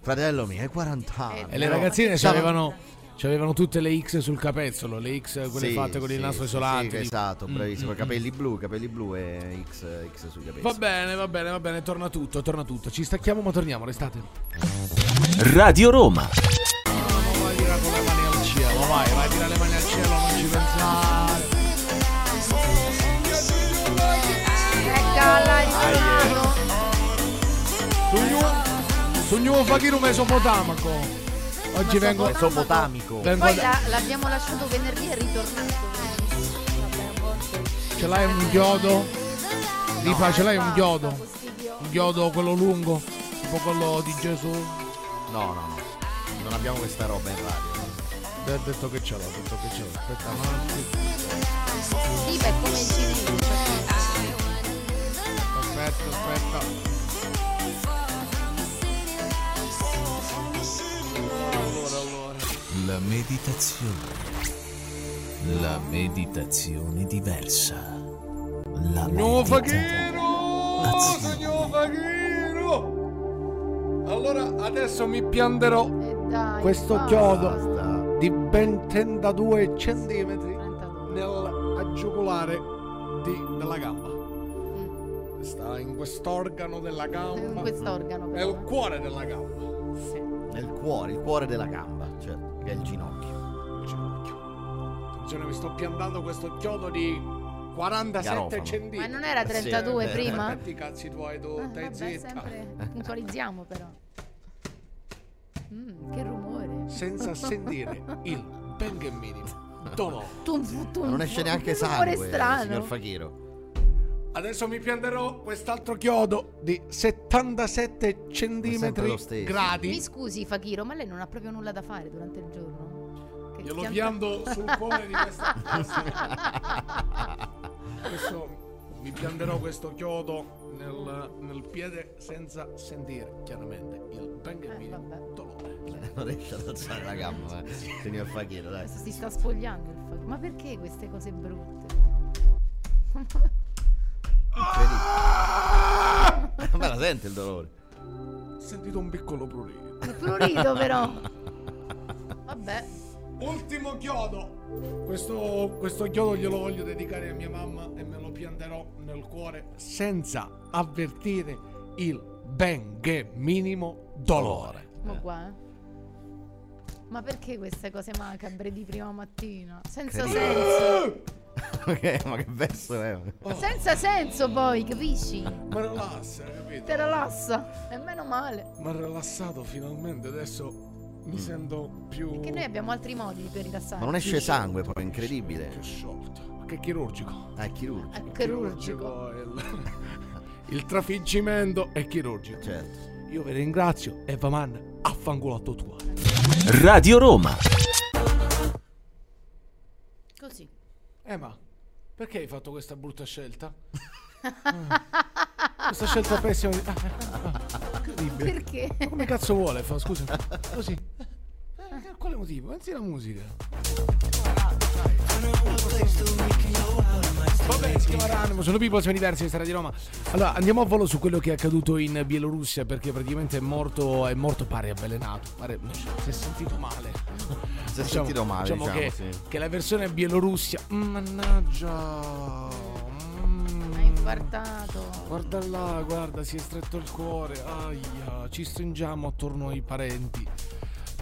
S5: fratello mio, hai 40 anni.
S3: E le
S5: no?
S3: ragazzine
S5: Stava-
S3: c'avevano, c'avevano tutte le X sul capezzolo, le X quelle
S5: Sì,
S3: fatte con il
S5: sì,
S3: nastro
S5: sì,
S3: isolante.
S5: sì, esatto,
S3: Mm,
S5: bravissimo.
S3: mm,
S5: capelli blu, capelli blu e X, X sui capelli.
S3: Va bene, va bene, va bene, torna tutto, torna tutto. Ci stacchiamo ma torniamo, restate.
S6: Radio Roma.
S3: No, vai con le mani al cielo, vai, vai a tirare le mani al cielo, non ci pensare.
S4: Ritornato.
S3: Sogno, sogno fakiro mesopotamaco. Oggi vengo.
S5: Mesopotamico.
S3: vengo
S4: Poi
S3: da-
S4: la- l'abbiamo lasciato venerdì e è ritornato.
S3: Ce l'hai un chiodo? Rifa, ce l'hai un chiodo? Un chiodo quello lungo? Tipo quello di Gesù?
S5: No, no, no. Non abbiamo questa roba in radio.
S3: Beh, ha detto che ce l'ho, ha detto che ce l'ho. Aspetta un attimo.
S4: Sì, beh, come
S3: Aspetta, aspetta.
S7: Meditazione. La meditazione diversa. La
S3: Signor
S7: meditazione.
S3: Faghino! Signor Faghino! Allora, adesso mi pianderò
S4: eh, dai,
S3: questo
S4: basta.
S3: chiodo di ben 32 centimetri
S4: 32.
S3: nel giugulare di- della gamba.
S4: Mm.
S3: Sta in quest'organo della
S4: In
S3: gamba.
S4: quest'organo.
S3: È il cuore della gamba.
S4: Sì.
S5: Nel cuore, il cuore della gamba, il ginocchio.
S3: Il ginocchio. Attenzione, mi sto piantando questo chiodo di 47
S5: Garofano.
S3: centimetri.
S4: Ma non era
S5: Sì,
S4: 32
S5: eh,
S4: prima?
S3: Senti i cazzi tuoi, tu,
S4: Ah, vabbè,
S3: zitta.
S4: sempre puntualizziamo però. Mm, che rumore.
S3: Senza sentire il benché minimo dolore.
S4: Tum, tum,
S5: Ma non esce neanche sangue,
S4: strano.
S5: signor Fakiro.
S3: Adesso mi pianterò quest'altro chiodo di 77 centimetri
S5: stesso.
S4: Mi
S3: gradi.
S4: scusi, Fakiro, ma lei non ha proprio nulla da fare durante il giorno? Che
S3: Glielo
S4: pianta-
S3: piando sul cuore di questa Adesso mi pianterò questo chiodo nel, nel piede senza sentire chiaramente il benché
S4: Eh,
S3: minimo dolore.
S5: Non riesce ad alzare la gamba, eh, signor Fakiro, dai.
S4: Adesso si sta spogliando il Fakiro. Ma perché queste cose brutte?
S5: Incredibile. Ma la sente il dolore?
S3: Ho sentito un piccolo prurito.
S4: È prurito però. Vabbè.
S3: Ultimo chiodo. Questo, questo chiodo glielo voglio dedicare a mia mamma e me lo pianterò nel cuore senza avvertire il benché minimo dolore.
S4: Ma qua, eh. Ma perché queste cose macabre di prima mattina? Senza
S5: Incredibile.
S4: senso.
S5: Ok, ma che verso è?
S4: Senza senso poi, capisci?
S3: Ma rilassa, capito?
S4: Te relassa. E meno male.
S3: Ma rilassato finalmente, adesso mi sento più...
S4: Che noi abbiamo altri modi per rilassare.
S5: Ma non esce sangue poi, incredibile.
S3: Più sciolto. Ma che chirurgico.
S5: Ah, è chirurgico.
S4: È chirurgico.
S3: il, il trafiggimento è chirurgico.
S5: Certo.
S3: Io vi ringrazio e Vaman affanculo a tuo
S6: Radio Roma.
S4: Così.
S3: Eh ma, perché hai fatto questa brutta scelta? Ah, questa scelta pessima. di- ah, ah, ah, incredibile.
S4: Perché?
S3: Come cazzo vuole? Fa, scusa. Così. Eh, quale motivo? Pensi la musica. Vabbè, si chiama Ranimo, sono People, siamo diversi, è Radio Roma. Allora, andiamo a volo su quello che è accaduto in Bielorussia, perché praticamente è morto, è morto pare avvelenato. Pare, si è sentito male.
S5: Si è sentito male,
S3: diciamo,
S5: diciamo,
S3: che,
S5: sì.
S3: che la versione Bielorussia. Mannaggia. mm,
S4: Hai infartato.
S3: Guarda là, guarda, si è stretto il cuore. Aia, ci stringiamo attorno ai parenti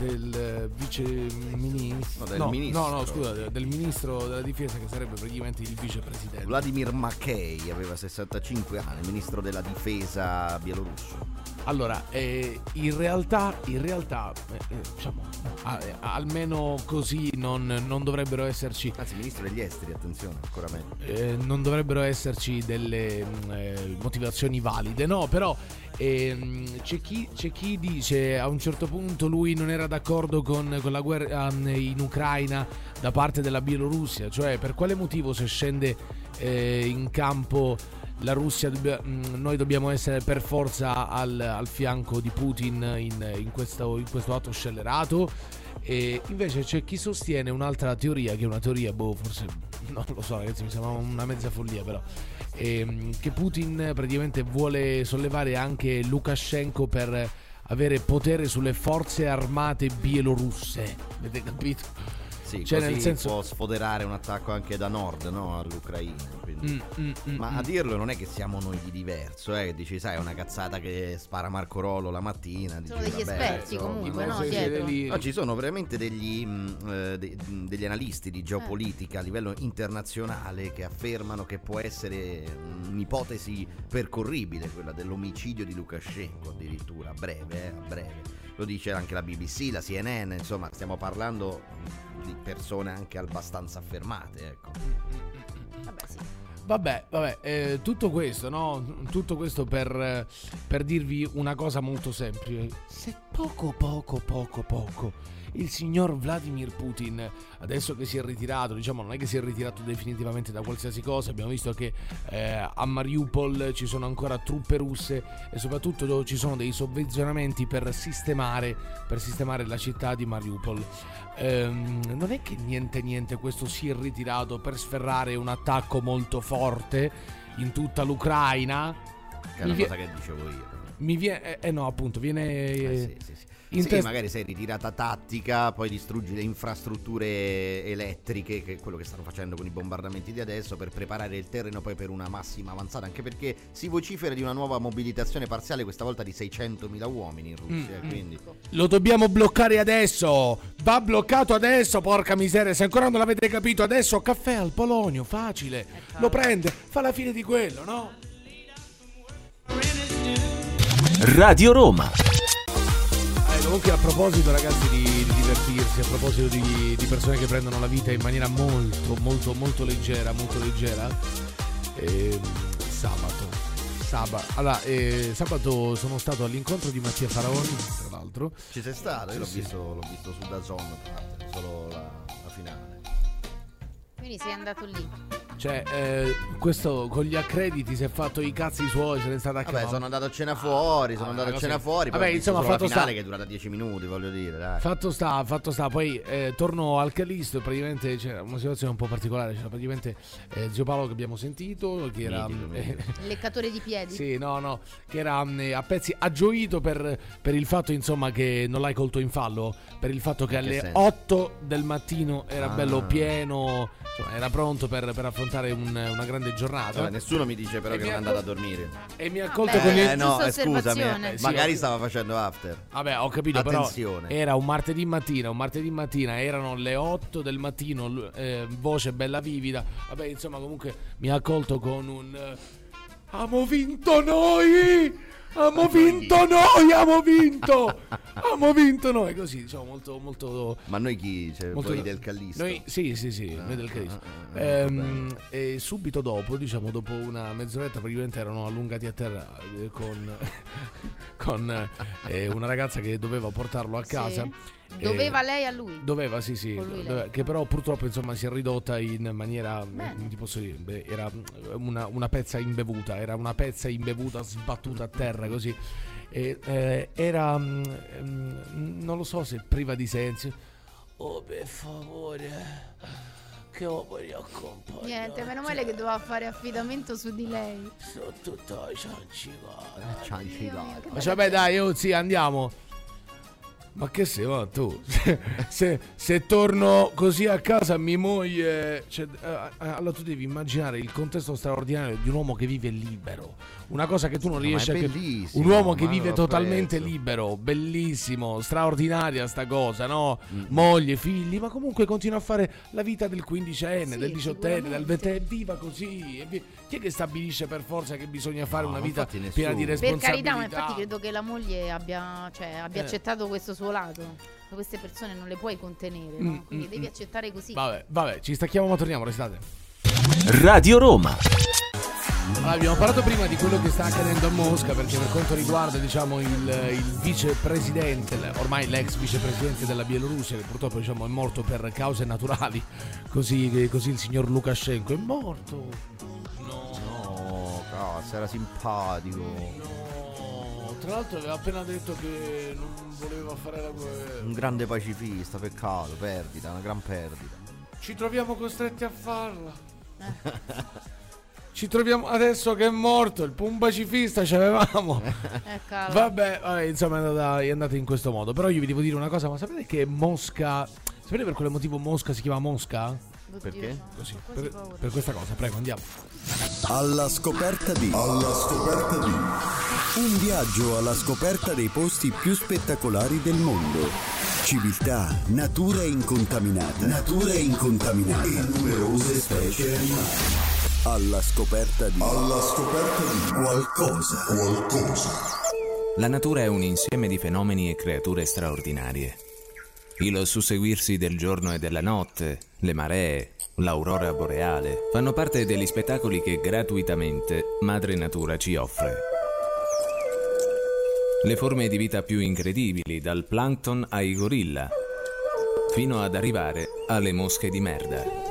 S3: del eh, vice ministro.
S5: No, del ministro.
S3: no, no, scusa, del- del ministro della difesa che sarebbe praticamente il vicepresidente.
S5: Vladimir Mackey aveva 65 anni, ministro della difesa bielorusso.
S3: Allora, eh, in realtà, in realtà eh, diciamo, a- almeno così non, non dovrebbero esserci
S5: Anzi, ministro degli esteri, attenzione, ancora meglio.
S3: eh, non dovrebbero esserci delle mm, eh, motivazioni valide, no, però ehm, c'è, chi, c'è chi dice a un certo punto lui non era d'accordo con, con la guerra mm, in Ucraina da parte della Bielorussia, cioè per quale motivo se scende eh, in campo la Russia, mm, noi dobbiamo essere per forza al, al fianco di Putin in, in questo, in questo atto scellerato. E invece c'è chi sostiene un'altra teoria, che è una teoria, boh, forse non lo so, ragazzi, mi sembra una mezza follia, però. ehm, che Putin praticamente vuole sollevare anche Lukashenko per avere potere sulle forze armate bielorusse. Avete capito?
S5: Sì,
S3: Cioè,
S5: così
S3: nel senso-
S5: può sfoderare un attacco anche da nord, no? All'Ucraina. quindi.
S3: Mm, mm, mm,
S5: Ma
S3: mm.
S5: a dirlo non è che siamo noi di diverso, eh? Dici, sai, è una cazzata che spara Marco Rollo la mattina.
S4: Sono
S5: dici,
S4: degli
S5: vabbè,
S4: esperti
S5: insomma,
S4: comunque,
S5: no?
S4: no?
S5: Ci sono veramente degli, mh, eh, de- mh, degli analisti di geopolitica a livello internazionale che affermano che può essere un'ipotesi percorribile, quella dell'omicidio di Lukashenko addirittura, a breve, eh, a breve. Lo dice anche la BBC, la CNN, insomma stiamo parlando di persone anche abbastanza affermate. Ecco.
S4: Vabbè.
S3: Vabbè, eh, tutto questo, no? Tutto questo per, per dirvi una cosa molto semplice. Se poco, poco, poco, poco il signor Vladimir Putin, adesso che si è ritirato, diciamo non è che si è ritirato definitivamente da qualsiasi cosa, abbiamo visto che eh, a Mariupol ci sono ancora truppe russe e soprattutto ci sono dei sovvenzionamenti per sistemare, per sistemare la città di Mariupol. Ehm, non è che niente niente questo si è ritirato per sferrare un attacco molto forte in tutta l'Ucraina.
S5: Che è una
S3: vie-
S5: cosa che dicevo io.
S3: Mi viene, eh, eh no, appunto, viene.
S5: Eh, sì, sì, sì.
S3: In
S5: Sì,
S3: test-
S5: magari sei ritirata tattica, poi distruggi le infrastrutture elettriche, che è quello che stanno facendo con i bombardamenti di adesso, per preparare il terreno poi per una massima avanzata, anche perché si vocifera di una nuova mobilitazione parziale, questa volta di 600.000 uomini in Russia,
S3: Mm, mm.
S5: quindi...
S3: Lo dobbiamo bloccare adesso! Va bloccato adesso, porca miseria! Se ancora non l'avete capito, adesso caffè al Polonio, facile! Lo prende, fa la fine di quello, no?
S6: Radio Roma.
S3: Eh, comunque a proposito ragazzi di, di divertirsi, a proposito di, di persone che prendono la vita in maniera molto, molto, molto leggera, molto leggera, ehm, sabato, sabato, allora, eh, sabato sono stato all'incontro di Mattia Faraoni, tra l'altro.
S5: Ci sei stato? Io l'ho,
S3: Sì, sì.
S5: visto, l'ho visto su Dazon, tra l'altro, solo la, la finale.
S4: Quindi sei andato lì.
S3: Cioè, eh, questo con gli accrediti si è fatto i cazzi suoi, se ne è stata a
S5: Vabbè, sono andato a cena fuori, sono
S3: Ah,
S5: andato a
S3: così.
S5: cena fuori,
S3: Vabbè, insomma, fatto sta-
S5: che è durata 10 minuti, voglio dire, dai.
S3: Fatto sta, fatto sta, poi eh, torno al Calisto e praticamente c'era una situazione un po' particolare, c'era praticamente eh, zio Paolo che abbiamo sentito, che era...
S5: Mitico,
S3: eh,
S5: mitico.
S4: Il leccatore di piedi.
S3: sì, no, no, che era mm, a pezzi aggioito per, per il fatto insomma che non l'hai colto in fallo, per il fatto che
S5: che
S3: alle
S5: senso?
S3: 8 del mattino era
S5: Ah.
S3: bello pieno, insomma era pronto per, per affrontare un- una grande giornata.
S5: Vabbè, nessuno mi dice però
S3: E
S5: che non è andato a dormire.
S3: E mi ha accolto
S4: Beh,
S3: con
S5: Eh
S3: il...
S5: no,
S4: giusta
S5: eh, scusami,
S4: osservazione.
S5: eh,
S3: Sì,
S5: magari stava facendo after.
S3: Vabbè, ho capito,
S5: Attenzione.
S3: però era un martedì mattina, un martedì mattina, erano le 8 del mattino, eh, voce bella vivida. Vabbè, insomma, comunque mi ha accolto con un eh, Abbiamo vinto noi! Abbiamo vinto noi, abbiamo vinto! Abbiamo vinto noi, così, diciamo, molto molto
S5: Ma noi chi? Cioè,
S3: Molto-
S5: voi del Callisto?
S3: Noi, sì, sì, sì,
S5: Ah,
S3: noi del Cristo.
S5: ah, ah,
S3: Ehm, e subito dopo, diciamo, dopo una mezz'oretta, praticamente erano allungati a terra eh, con, con eh, una ragazza che doveva portarlo a
S4: Sì.
S3: Casa.
S4: Doveva
S3: Eh,
S4: lei a lui.
S3: Doveva, sì, sì, doveva- che però purtroppo insomma si è ridotta in maniera,
S4: Bene.
S3: come ti posso dire, beh, era una, una pezza imbevuta, era una pezza imbevuta sbattuta a terra così. E, eh, era, mm, mm, non lo so se priva di sensi. Oh, per favore, che ho poi accompagnato.
S4: Niente, meno male che doveva fare affidamento su di lei.
S3: Sono tutto. Ma cioè, vabbè, dai, oh, sì, andiamo. Ma che sei, ma tu? Se, se- se torno così a casa, mia moglie. Cioè, eh, eh, allora tu devi immaginare il contesto straordinario di un uomo che vive libero. Una cosa che tu non riesci a cap-
S5: bellissimo,
S3: Un uomo che vive totalmente
S5: apprezzo.
S3: libero, bellissimo, straordinaria sta cosa, no?
S5: Mm.
S3: Moglie, figli, ma comunque continua a fare la vita del quindicenne,
S4: Sì,
S3: del diciottenne, del ventenne. Viva così. e vi- Chi è che stabilisce per forza che bisogna fare
S5: No,
S3: una vita piena di
S5: Per
S4: Per
S3: responsabilità?
S4: carità, ma infatti credo che la moglie abbia, cioè, abbia
S3: Eh.
S4: accettato questo suo lato. Queste persone non le puoi contenere, no?
S3: Mm,
S4: Quindi
S3: mm,
S4: devi
S3: mm.
S4: accettare così.
S3: Vabbè, vabbè, ci stacchiamo ma torniamo, restate.
S6: Radio Roma.
S3: Allora, abbiamo parlato prima di quello che sta accadendo a Mosca perché per quanto riguarda diciamo, il, il vicepresidente, ormai l'ex vicepresidente della Bielorussia che purtroppo diciamo, è morto per cause naturali, così, così il signor Lukashenko è morto. No,
S5: No, cazzo, era simpatico.
S3: no, tra l'altro aveva appena detto che non voleva fare la guerra.
S5: Un grande pacifista, peccato, perdita, una gran perdita.
S3: Ci troviamo costretti a farla. Ci troviamo adesso che è morto, il pun pacifista ci avevamo.
S4: Eh, cavolo.
S3: Vabbè, vabbè, insomma è andata, è andata in questo modo. Però io vi devo dire una cosa, ma sapete che Mosca... Sapete per quale motivo Mosca si chiama Mosca?
S5: Perché?
S3: Così, per, per questa cosa, prego, andiamo.
S8: Alla scoperta di. Alla scoperta di. Un viaggio alla scoperta dei posti più spettacolari del mondo. Civiltà, natura incontaminata. Natura incontaminata. E numerose specie animali. Alla scoperta di. Alla scoperta di. Qualcosa. Qualcosa.
S9: La natura è un insieme di fenomeni e creature straordinarie. Il susseguirsi del giorno e della notte, le maree, l'aurora boreale, fanno parte degli spettacoli che gratuitamente Madre Natura ci offre. Le forme di vita più incredibili, dal plankton ai gorilla, fino ad arrivare alle mosche di merda.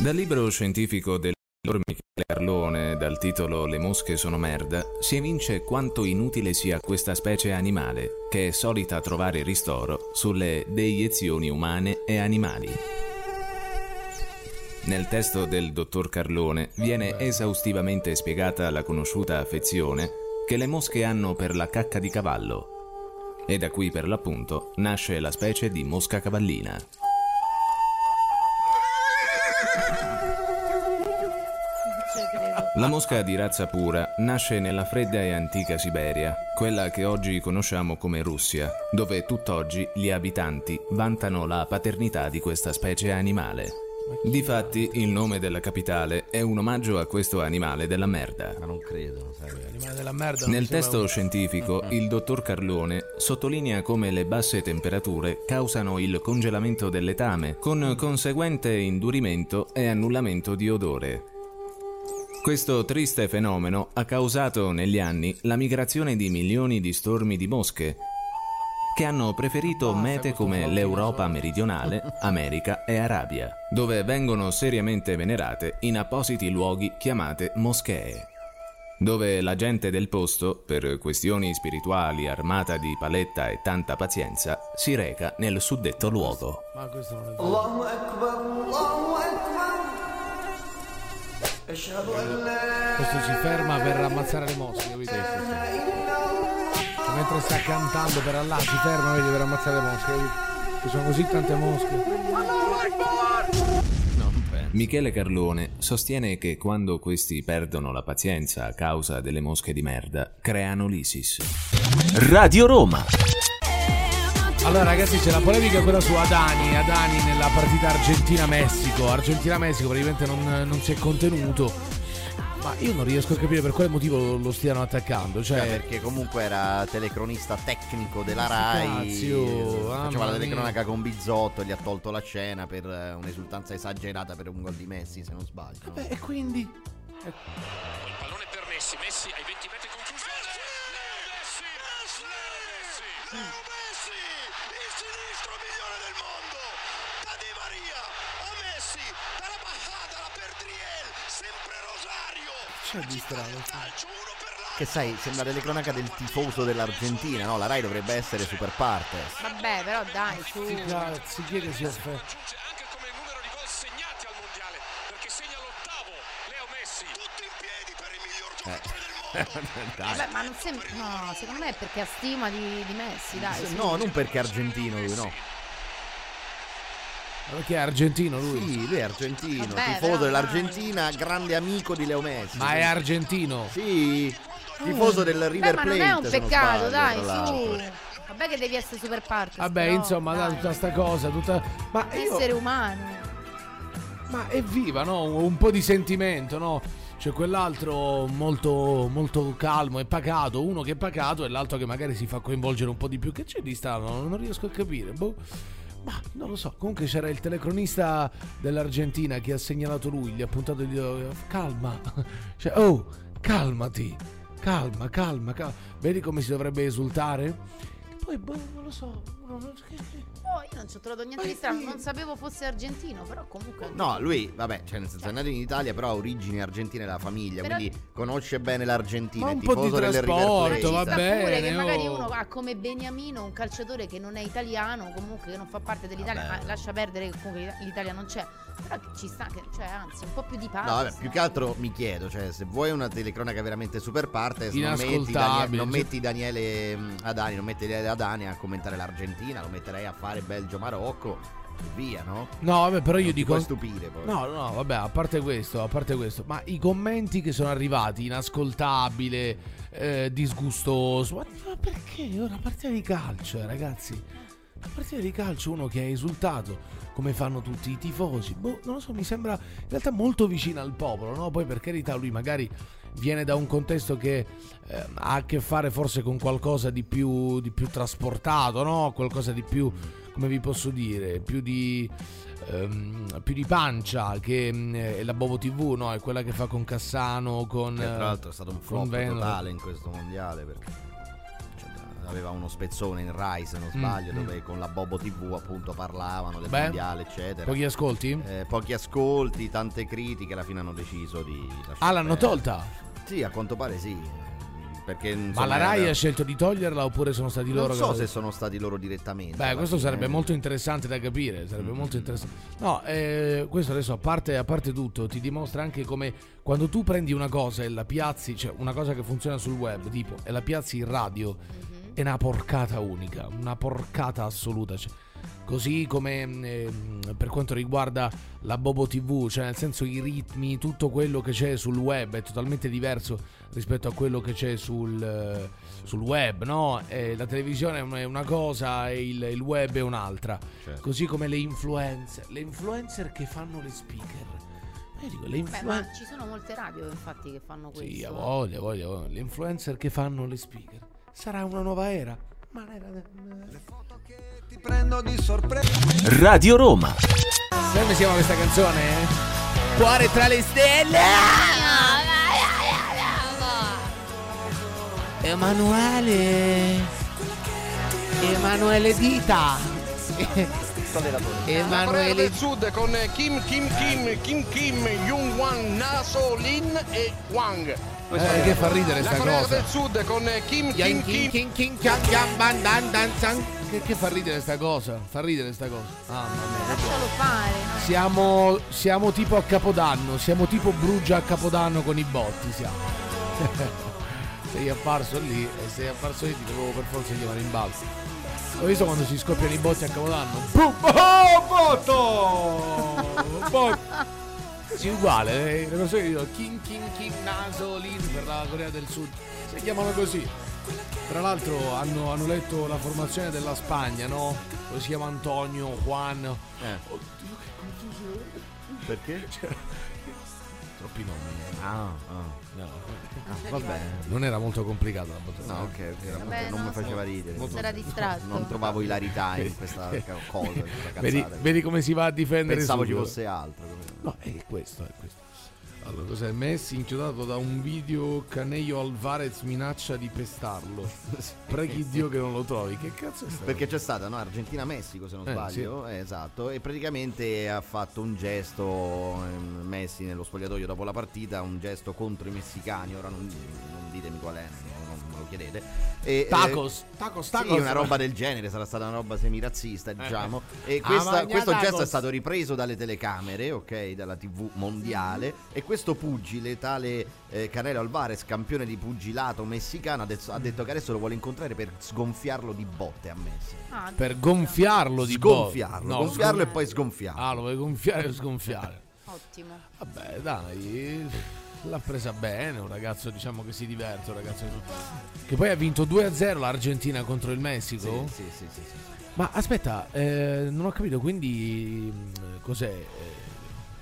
S9: Dal libro scientifico del dottor Michele Arlone, dal titolo Le mosche sono merda, si evince quanto inutile sia questa specie animale, che è solita trovare ristoro sulle deiezioni umane e animali. Nel testo del dottor Carlone viene esaustivamente spiegata la conosciuta affezione che le mosche hanno per la cacca di cavallo. E da qui per l'appunto nasce la specie di mosca cavallina. La mosca di razza pura nasce nella fredda e antica Siberia, quella che oggi conosciamo come Russia, dove tutt'oggi gli abitanti vantano la paternità di questa specie animale. Difatti, il nome della capitale è un omaggio a questo animale della merda.
S5: Ma non credo, sai.
S3: Merda.
S9: Nel testo scientifico, il dottor Carlone sottolinea come le basse temperature causano il congelamento del letame, con conseguente indurimento e annullamento di odore. Questo triste fenomeno ha causato negli anni la migrazione di milioni di stormi di mosche, che hanno preferito mete come l'Europa meridionale, America e Arabia, dove vengono seriamente venerate in appositi luoghi chiamate moschee dove la gente del posto, per questioni spirituali armata di paletta e tanta pazienza, si reca nel suddetto luogo.
S3: Ma questo non è vero. Questo si ferma per ammazzare le mosche, capito? Cioè, mentre sta cantando per Allah si ferma vedi, per ammazzare le mosche? Ci sono così tante mosche.
S9: Michele Carlone sostiene che quando questi perdono la pazienza a causa delle mosche di merda, creano l'ISIS.
S6: Radio Roma.
S3: Allora ragazzi c'è la polemica quella su Adani, Adani nella partita Argentina-Messico, Argentina-Messico praticamente non, non si è contenuto, ma io non riesco a capire per quale motivo lo stiano attaccando,
S5: Cioè,
S3: cioè...
S5: perché comunque era telecronista tecnico della Rai.
S3: cazzi, oh,
S5: faceva la telecronaca con Bizzotto e gli ha tolto la scena per eh, un'esultanza esagerata per un gol di Messi, se non sbaglio. no?
S3: E quindi...
S10: Pallone per Messi, Messi ai 20 metri confuso. Messi! Messi! Messi! Messi! Il sinistro migliore del mondo! Da Di Maria a Messi, dalla Bajada, la Perdriel, sempre Rosario!
S3: C'è di strano.
S5: Che sai, sembra la telecronaca del tifoso dell'Argentina, no? La Rai dovrebbe essere super partes.
S4: Vabbè, però dai, su.
S3: Sti cazzi, chi è che si offende?
S10: Anche come numero di gol segnati al mondiale, perché segna l'ottavo Leo Messi. Tutti in piedi per il miglior giocatore del mondo!
S4: Vabbè, ma non sembra. No, secondo me è perché ha stima di, di Messi, dai. su.
S5: No, non perché è argentino lui, no.
S3: Perché è argentino lui?
S5: Sì, lui è argentino,
S4: Vabbè,
S5: tifoso
S4: però,
S5: dell'Argentina, grande amico di Leo Messi.
S3: Ma è argentino?
S5: Sì, tifoso del
S4: Beh,
S5: River
S4: ma
S5: Plate.
S4: non è un peccato,
S5: sbaglio,
S4: dai, su. Vabbè che devi essere super parte.
S3: Vabbè, insomma, dai, tutta sta cosa, tutta... Ma io...
S4: Essere umano.
S3: Ma è viva, no? Un po' di sentimento, no? C'è quell'altro molto, molto calmo e pacato, uno che è pacato e l'altro che magari si fa coinvolgere un po' di più. Che c'è di strano? Non riesco a capire. Boh. Ma non lo so. Comunque c'era il telecronista dell'Argentina che ha segnalato lui, gli ha puntato gli calma. Cioè, oh, calmati. Calma, calma, calma. Vedi come si dovrebbe esultare? Poi, boh, non lo so. Non- non-
S4: Oh, io non ci ho trovato niente di strano, non sapevo fosse argentino, però comunque.
S5: No, lui, vabbè, cioè nel senso è nato in Italia, però ha origini argentine della famiglia,
S4: Però-
S5: quindi conosce bene l'Argentina,
S3: Ma
S5: è
S3: un po' di
S5: tifoso del River
S3: trasporto,
S5: Plate.
S4: Ci
S3: va
S4: sta
S3: bene,
S4: pure che magari
S3: oh.
S4: uno ha come Beniamino un calciatore che non è italiano, comunque che non fa parte dell'Italia,
S5: Vabbè.
S4: ma lascia perdere che comunque l'Italia non c'è. Però che ci sta, che, cioè anzi, un po' più di pace.
S5: No, vabbè, più che altro mi chiedo, cioè, se vuoi una telecronaca veramente super partes, non metti,
S3: Inascoltabile,
S5: Daniele, non
S3: cioè-
S5: metti Daniele mm, Adani, non metti Daniele Adani a commentare l'Argentina, lo metterei a fare Belgio-Marocco e via, no?
S3: No, vabbè, però io
S5: Non ti
S3: dico.
S5: puoi stupire poi.
S3: No, no, vabbè, a parte questo, a parte questo, ma i commenti che sono arrivati, inascoltabile, eh, disgustoso, ma, ma perché? È una partita di calcio, eh, ragazzi. una partita di calcio uno che ha esultato come fanno tutti i tifosi. Boh, non lo so, mi sembra in realtà molto vicino al popolo, no? Poi per carità lui magari viene da un contesto che eh, ha a che fare forse con qualcosa di più, di più trasportato, no? Qualcosa di più, come vi posso dire, più di... ehm, più di pancia che è la Bobo TV, no? È quella che fa con Cassano, con...
S5: Che tra l'altro è stato un flop totale in questo mondiale perché aveva uno spezzone in Rai se non sbaglio
S3: Mm,
S5: dove con la Bobo TV appunto parlavano del
S3: Beh,
S5: mondiale eccetera
S3: Pochi ascolti?
S5: Eh, pochi ascolti tante critiche alla fine hanno deciso di
S3: Ah, l'hanno
S5: perdere.
S3: tolta?
S5: sì a quanto pare sì perché
S3: Ma
S5: insomma,
S3: la Rai
S5: era-
S3: ha scelto di toglierla oppure sono stati loro
S5: non
S3: che
S5: so
S3: l'hanno-
S5: se sono stati loro direttamente
S3: Beh, questo
S5: fine.
S3: sarebbe molto interessante da capire. Sarebbe molto interessante. No, eh, questo adesso a parte, a parte tutto, ti dimostra anche come quando tu prendi una cosa e la piazzi, cioè una cosa che funziona sul web, tipo, e la piazzi in radio, è una porcata unica, una porcata assoluta. Cioè, così come ehm, per quanto riguarda la Bobo TV, cioè nel senso i ritmi, tutto quello che c'è sul web è totalmente diverso rispetto a quello che c'è sul, eh, sul web, no? Eh, la televisione è una- cosa e il, il web è un'altra.
S5: Certo.
S3: Così come le influencer, le influencer che fanno le speaker. Ma io dico, le
S4: Beh, ma ci sono molte radio infatti che fanno questo.
S3: Sì, a voglia, a voglia, a voglia. Le influencer che fanno le speaker. Sarà una nuova era? Ma
S2: Ti prendo di sorpresa.
S11: Radio Roma.
S3: Sai come si chiama questa canzone? eh? Cuore tra le stelle! Emanuele! Emanuele Dita!
S12: Corea del Sud con Kim Kim Kim Kim Kim Jung Wan Naso Lin e Wang.
S3: Eh, che fa ridere
S12: La
S3: sta
S12: Corea
S3: cosa.
S12: del Sud con Kim Kim Kim
S3: Kim Kim Kim Kim San. Che, che fa ridere sta cosa? Fa ridere sta cosa. Ah, mamma mia.
S4: Lascialo fare. no?
S3: Siamo, siamo tipo a Capodanno, siamo tipo Brugia a Capodanno con i botti, siamo. sei apparso lì e sei apparso lì ti dovevo per forza chiamare in balzo. Ho visto quando si scoppiano i botti a Capodanno? Boom! Oh, botto! Botto! Sì, uguale, eh, le persone che dicono Kim Kim Kim Nasolin per la Corea del Sud, si chiamano così. Tra l'altro hanno, hanno letto la formazione della Spagna, no? Poi si chiama Antonio, Juan. Oddio, che confusione.
S5: perché?
S3: Troppi nomi.
S5: ah, ah.
S3: No.
S5: Va bene
S3: Non era molto complicata la battuta.
S5: No, ok, era
S4: Vabbè,
S5: molto- non
S4: no,
S5: mi faceva ridere.
S4: si era distratto.
S5: Non trovavo ilarità in questa cosa, in questa
S3: Vedi, vedi come si va a difendere
S5: Pensavo ci
S3: subito.
S5: fosse altro.
S3: No, è questo, è questo. Allora, cos'è? Messi inchiodato da un video Caneio Alvarez minaccia di pestarlo. Preghi Dio che non lo trovi. Che cazzo è stato?
S5: Perché c'è stata, no? Argentina-Messico se non
S3: Eh,
S5: sbaglio, Eh, esatto, e praticamente ha fatto un gesto ehm, Messi nello spogliatoio dopo la partita, un gesto contro i messicani, ora non, non ditemi qual è, non, lo chiedete. E, eh,
S3: Tacos, tacos,
S5: Sì,
S3: tacos.
S5: una roba del genere, sarà stata una roba semirazzista, diciamo. E
S3: Ah,
S5: questa- questo gesto
S3: tacos.
S5: è stato ripreso dalle telecamere, ok, dalla TV mondiale. E questo pugile, tale eh, Canelo Alvarez, campione di pugilato messicano, adesso- ha detto che adesso lo vuole incontrare per sgonfiarlo di botte a Messi.
S4: Ah,
S3: Per gonfiarlo di
S5: Sgonfiarlo,
S3: botte.
S5: gonfiarlo
S3: sgon-
S5: e poi sgonfiarlo.
S3: Ah, lo vuoi gonfiare e sgonfiare.
S4: Ottimo.
S3: Vabbè, dai. L'ha presa bene, un ragazzo diciamo che si diverte, un ragazzo che poi ha vinto 2-0 l'Argentina contro il Messico.
S5: Sì, sì, sì, sì, sì.
S3: Ma aspetta, eh, non ho capito, quindi mh, cos'è? Eh,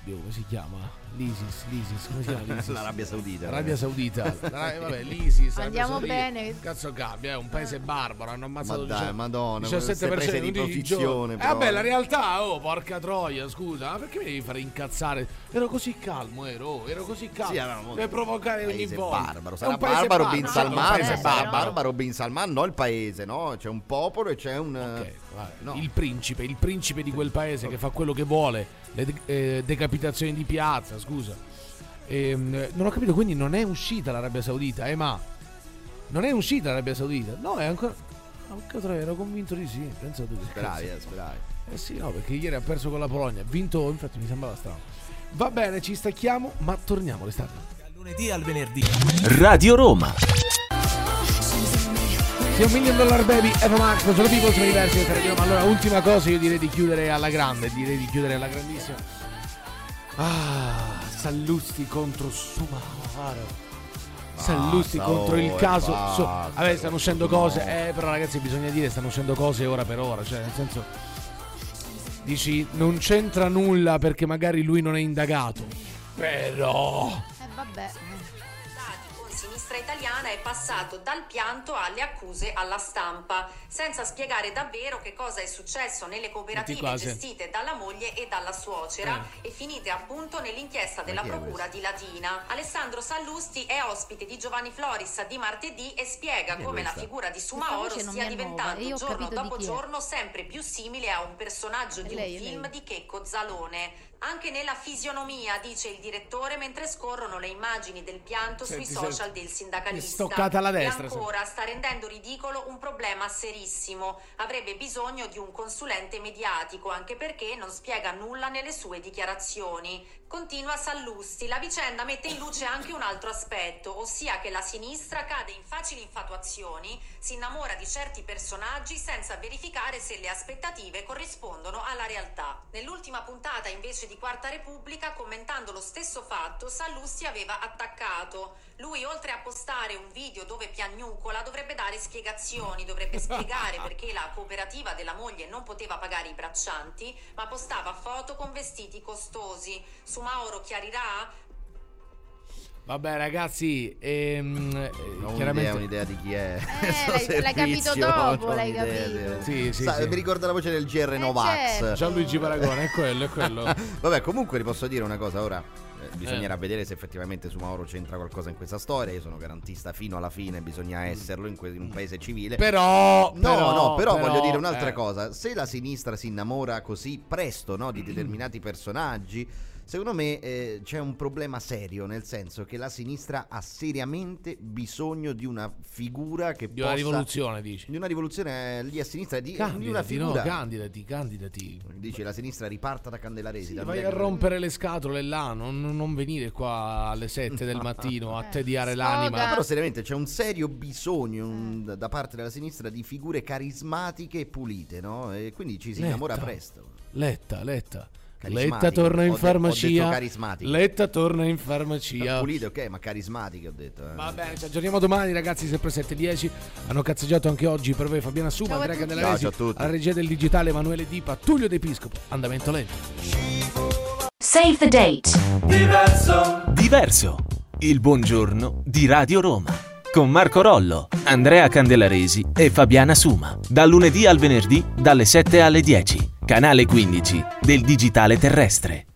S3: Dio, come si chiama? L'ISIS, l'ISIS, come si chiama l'ISIS?
S5: L'Arabia Saudita.
S3: L'Arabia Saudita. La- eh, vabbè, l'ISIS. l'Arabia
S4: Andiamo
S3: Saudita.
S4: bene.
S3: Cazzo cambia, è un paese barbaro, hanno ammazzato
S5: Ma dai,
S3: diciamo,
S5: madonna,
S3: 17
S5: queste prese
S3: persone
S5: di
S3: in 11
S5: posizione.
S3: Eh, vabbè, la realtà, oh, porca troia, scusa, ma perché mi devi fare incazzare? Ero così calmo, ero, oh, ero così calmo.
S5: Sì, era molto-
S3: Deve provocare ogni volta.
S5: barbaro.
S3: È
S5: Sarà
S3: un paese
S5: barbaro Bin
S3: barbaro,
S5: Salman,
S3: un paese
S5: sarà
S3: barbaro.
S5: barbaro Bin Salman, no il paese, no? C'è un popolo e c'è un...
S3: Vai.
S5: no.
S3: Il principe, il principe di quel paese che fa quello che vuole, le de- eh, decapitazioni di piazza, scusa. Ehm, non ho capito, quindi non è uscita l'Arabia Saudita, eh ma non è uscita l'Arabia Saudita? No, è ancora... Porca troia, ero convinto di sì, pensa tu che
S5: Speravi, eh, speravi.
S3: Eh sì, no, perché ieri ha perso con la Polonia, ha vinto, infatti mi sembrava strano. Va bene, ci stacchiamo, ma torniamo l'estate.
S11: Lunedì al venerdì. Radio Roma.
S3: Sì, un million dollar baby, Eva Max, sono People's University per Radio Roma. Allora, ultima cosa, io direi di chiudere alla grande, direi di chiudere alla grandissima. Ah, Sallusti contro Sumaro. Sallusti contro il
S5: oh,
S3: caso.
S5: basta,
S3: so- vabbè, stanno uscendo cose. Eh, però ragazzi, bisogna dire, stanno uscendo cose ora per ora. Cioè, nel senso. Dici, non c'entra nulla perché magari lui non è indagato. Però.
S4: Eh vabbè.
S13: Sinistra Italiana è passato dal pianto alle accuse alla stampa, senza spiegare davvero che cosa è successo nelle cooperative gestite dalla moglie e dalla suocera
S3: Eh.
S13: e finite appunto nell'inchiesta della Procura di Latina. Alessandro Sallusti è ospite di Giovanni Floris di martedì e spiega
S5: è
S13: come la figura di Sumaoro stia diventando
S4: e
S13: giorno dopo giorno sempre più simile a un personaggio di
S4: lei,
S13: un film di Checco Zalone. Anche nella fisionomia, dice il direttore, mentre scorrono le immagini del pianto
S3: Senti,
S13: sui
S3: senti.
S13: social del sindacalista.
S3: Stoccata alla destra,
S13: E ancora sta rendendo ridicolo un problema serissimo. Avrebbe bisogno di un consulente mediatico, anche perché non spiega nulla nelle sue dichiarazioni. Continua Sallusti. La vicenda mette in luce anche un altro aspetto, ossia che la sinistra cade in facili infatuazioni, si innamora di certi personaggi senza verificare se le aspettative corrispondono alla realtà. Nell'ultima puntata invece di Quarta Repubblica, commentando lo stesso fatto, Sallusti aveva attaccato. Lui, oltre a postare un video dove piagnucola, dovrebbe dare spiegazioni, dovrebbe spiegare perché la cooperativa della moglie non poteva pagare i braccianti, ma postava foto con vestiti costosi. Su Mauro chiarirà?
S3: Vabbè, ragazzi, ehm, eh,
S5: Ho
S3: chiaramente.
S5: un'idea, un'idea di chi è.
S4: Eh,
S5: questo
S4: l'hai- l'hai capito dopo, l'hai capito.
S3: Sì, sì,
S5: Sa-
S3: sì.
S5: Mi ricorda la voce del GR Novax.
S4: certo.
S3: Gianluigi Paragone, è quello, è quello.
S5: Vabbè, comunque vi posso dire una cosa ora. Eh, Bisognerà
S3: Eh.
S5: vedere se effettivamente su Mauro c'entra qualcosa in questa storia. Io sono garantista fino alla fine, bisogna esserlo in, que- in un paese civile.
S3: Però,
S5: No,
S3: però,
S5: no, però,
S3: però,
S5: voglio dire un'altra
S3: eh.
S5: cosa. Se la sinistra si innamora così presto no, di determinati personaggi, secondo me eh, c'è un problema serio, nel senso che la sinistra ha seriamente bisogno di una figura che
S3: Di una
S5: possa-
S3: rivoluzione, dici.
S5: Di una rivoluzione eh, lì a sinistra, di, di una
S3: Candidati, no,
S5: figura.
S3: candidati, candidati.
S5: Dici la sinistra riparta da Candelaresi.
S3: Sì,
S5: da
S3: vai a rompere le scatole là, non, non venire qua alle 7 del mattino a tediare l'anima.
S5: Ma però seriamente c'è un serio bisogno un- da parte della sinistra di figure carismatiche e pulite, no? E quindi ci si
S3: Letta.
S5: innamora presto.
S3: Letta, Letta. Letta torna in
S5: Ho ho
S3: farmacia.
S5: carismatiche.
S3: Letta torna in farmacia.
S5: Pulite, ok, ma carismatiche ho detto. eh.
S3: Va bene, ci aggiorniamo domani ragazzi, sempre 7.10. Hanno cazzeggiato anche oggi per voi Fabiana Suma, Andrea. Candelaresi, alla regia del digitale Emanuele Dipa, Tullio De Piscopo, andamento lento.
S11: Save the date. Diverso. Diverso. Il buongiorno di Radio Roma. Con Marco Rollo, Andrea Candelaresi e Fabiana Suma. Dal lunedì al venerdì dalle 7 alle 10. Canale 15 del digitale terrestre.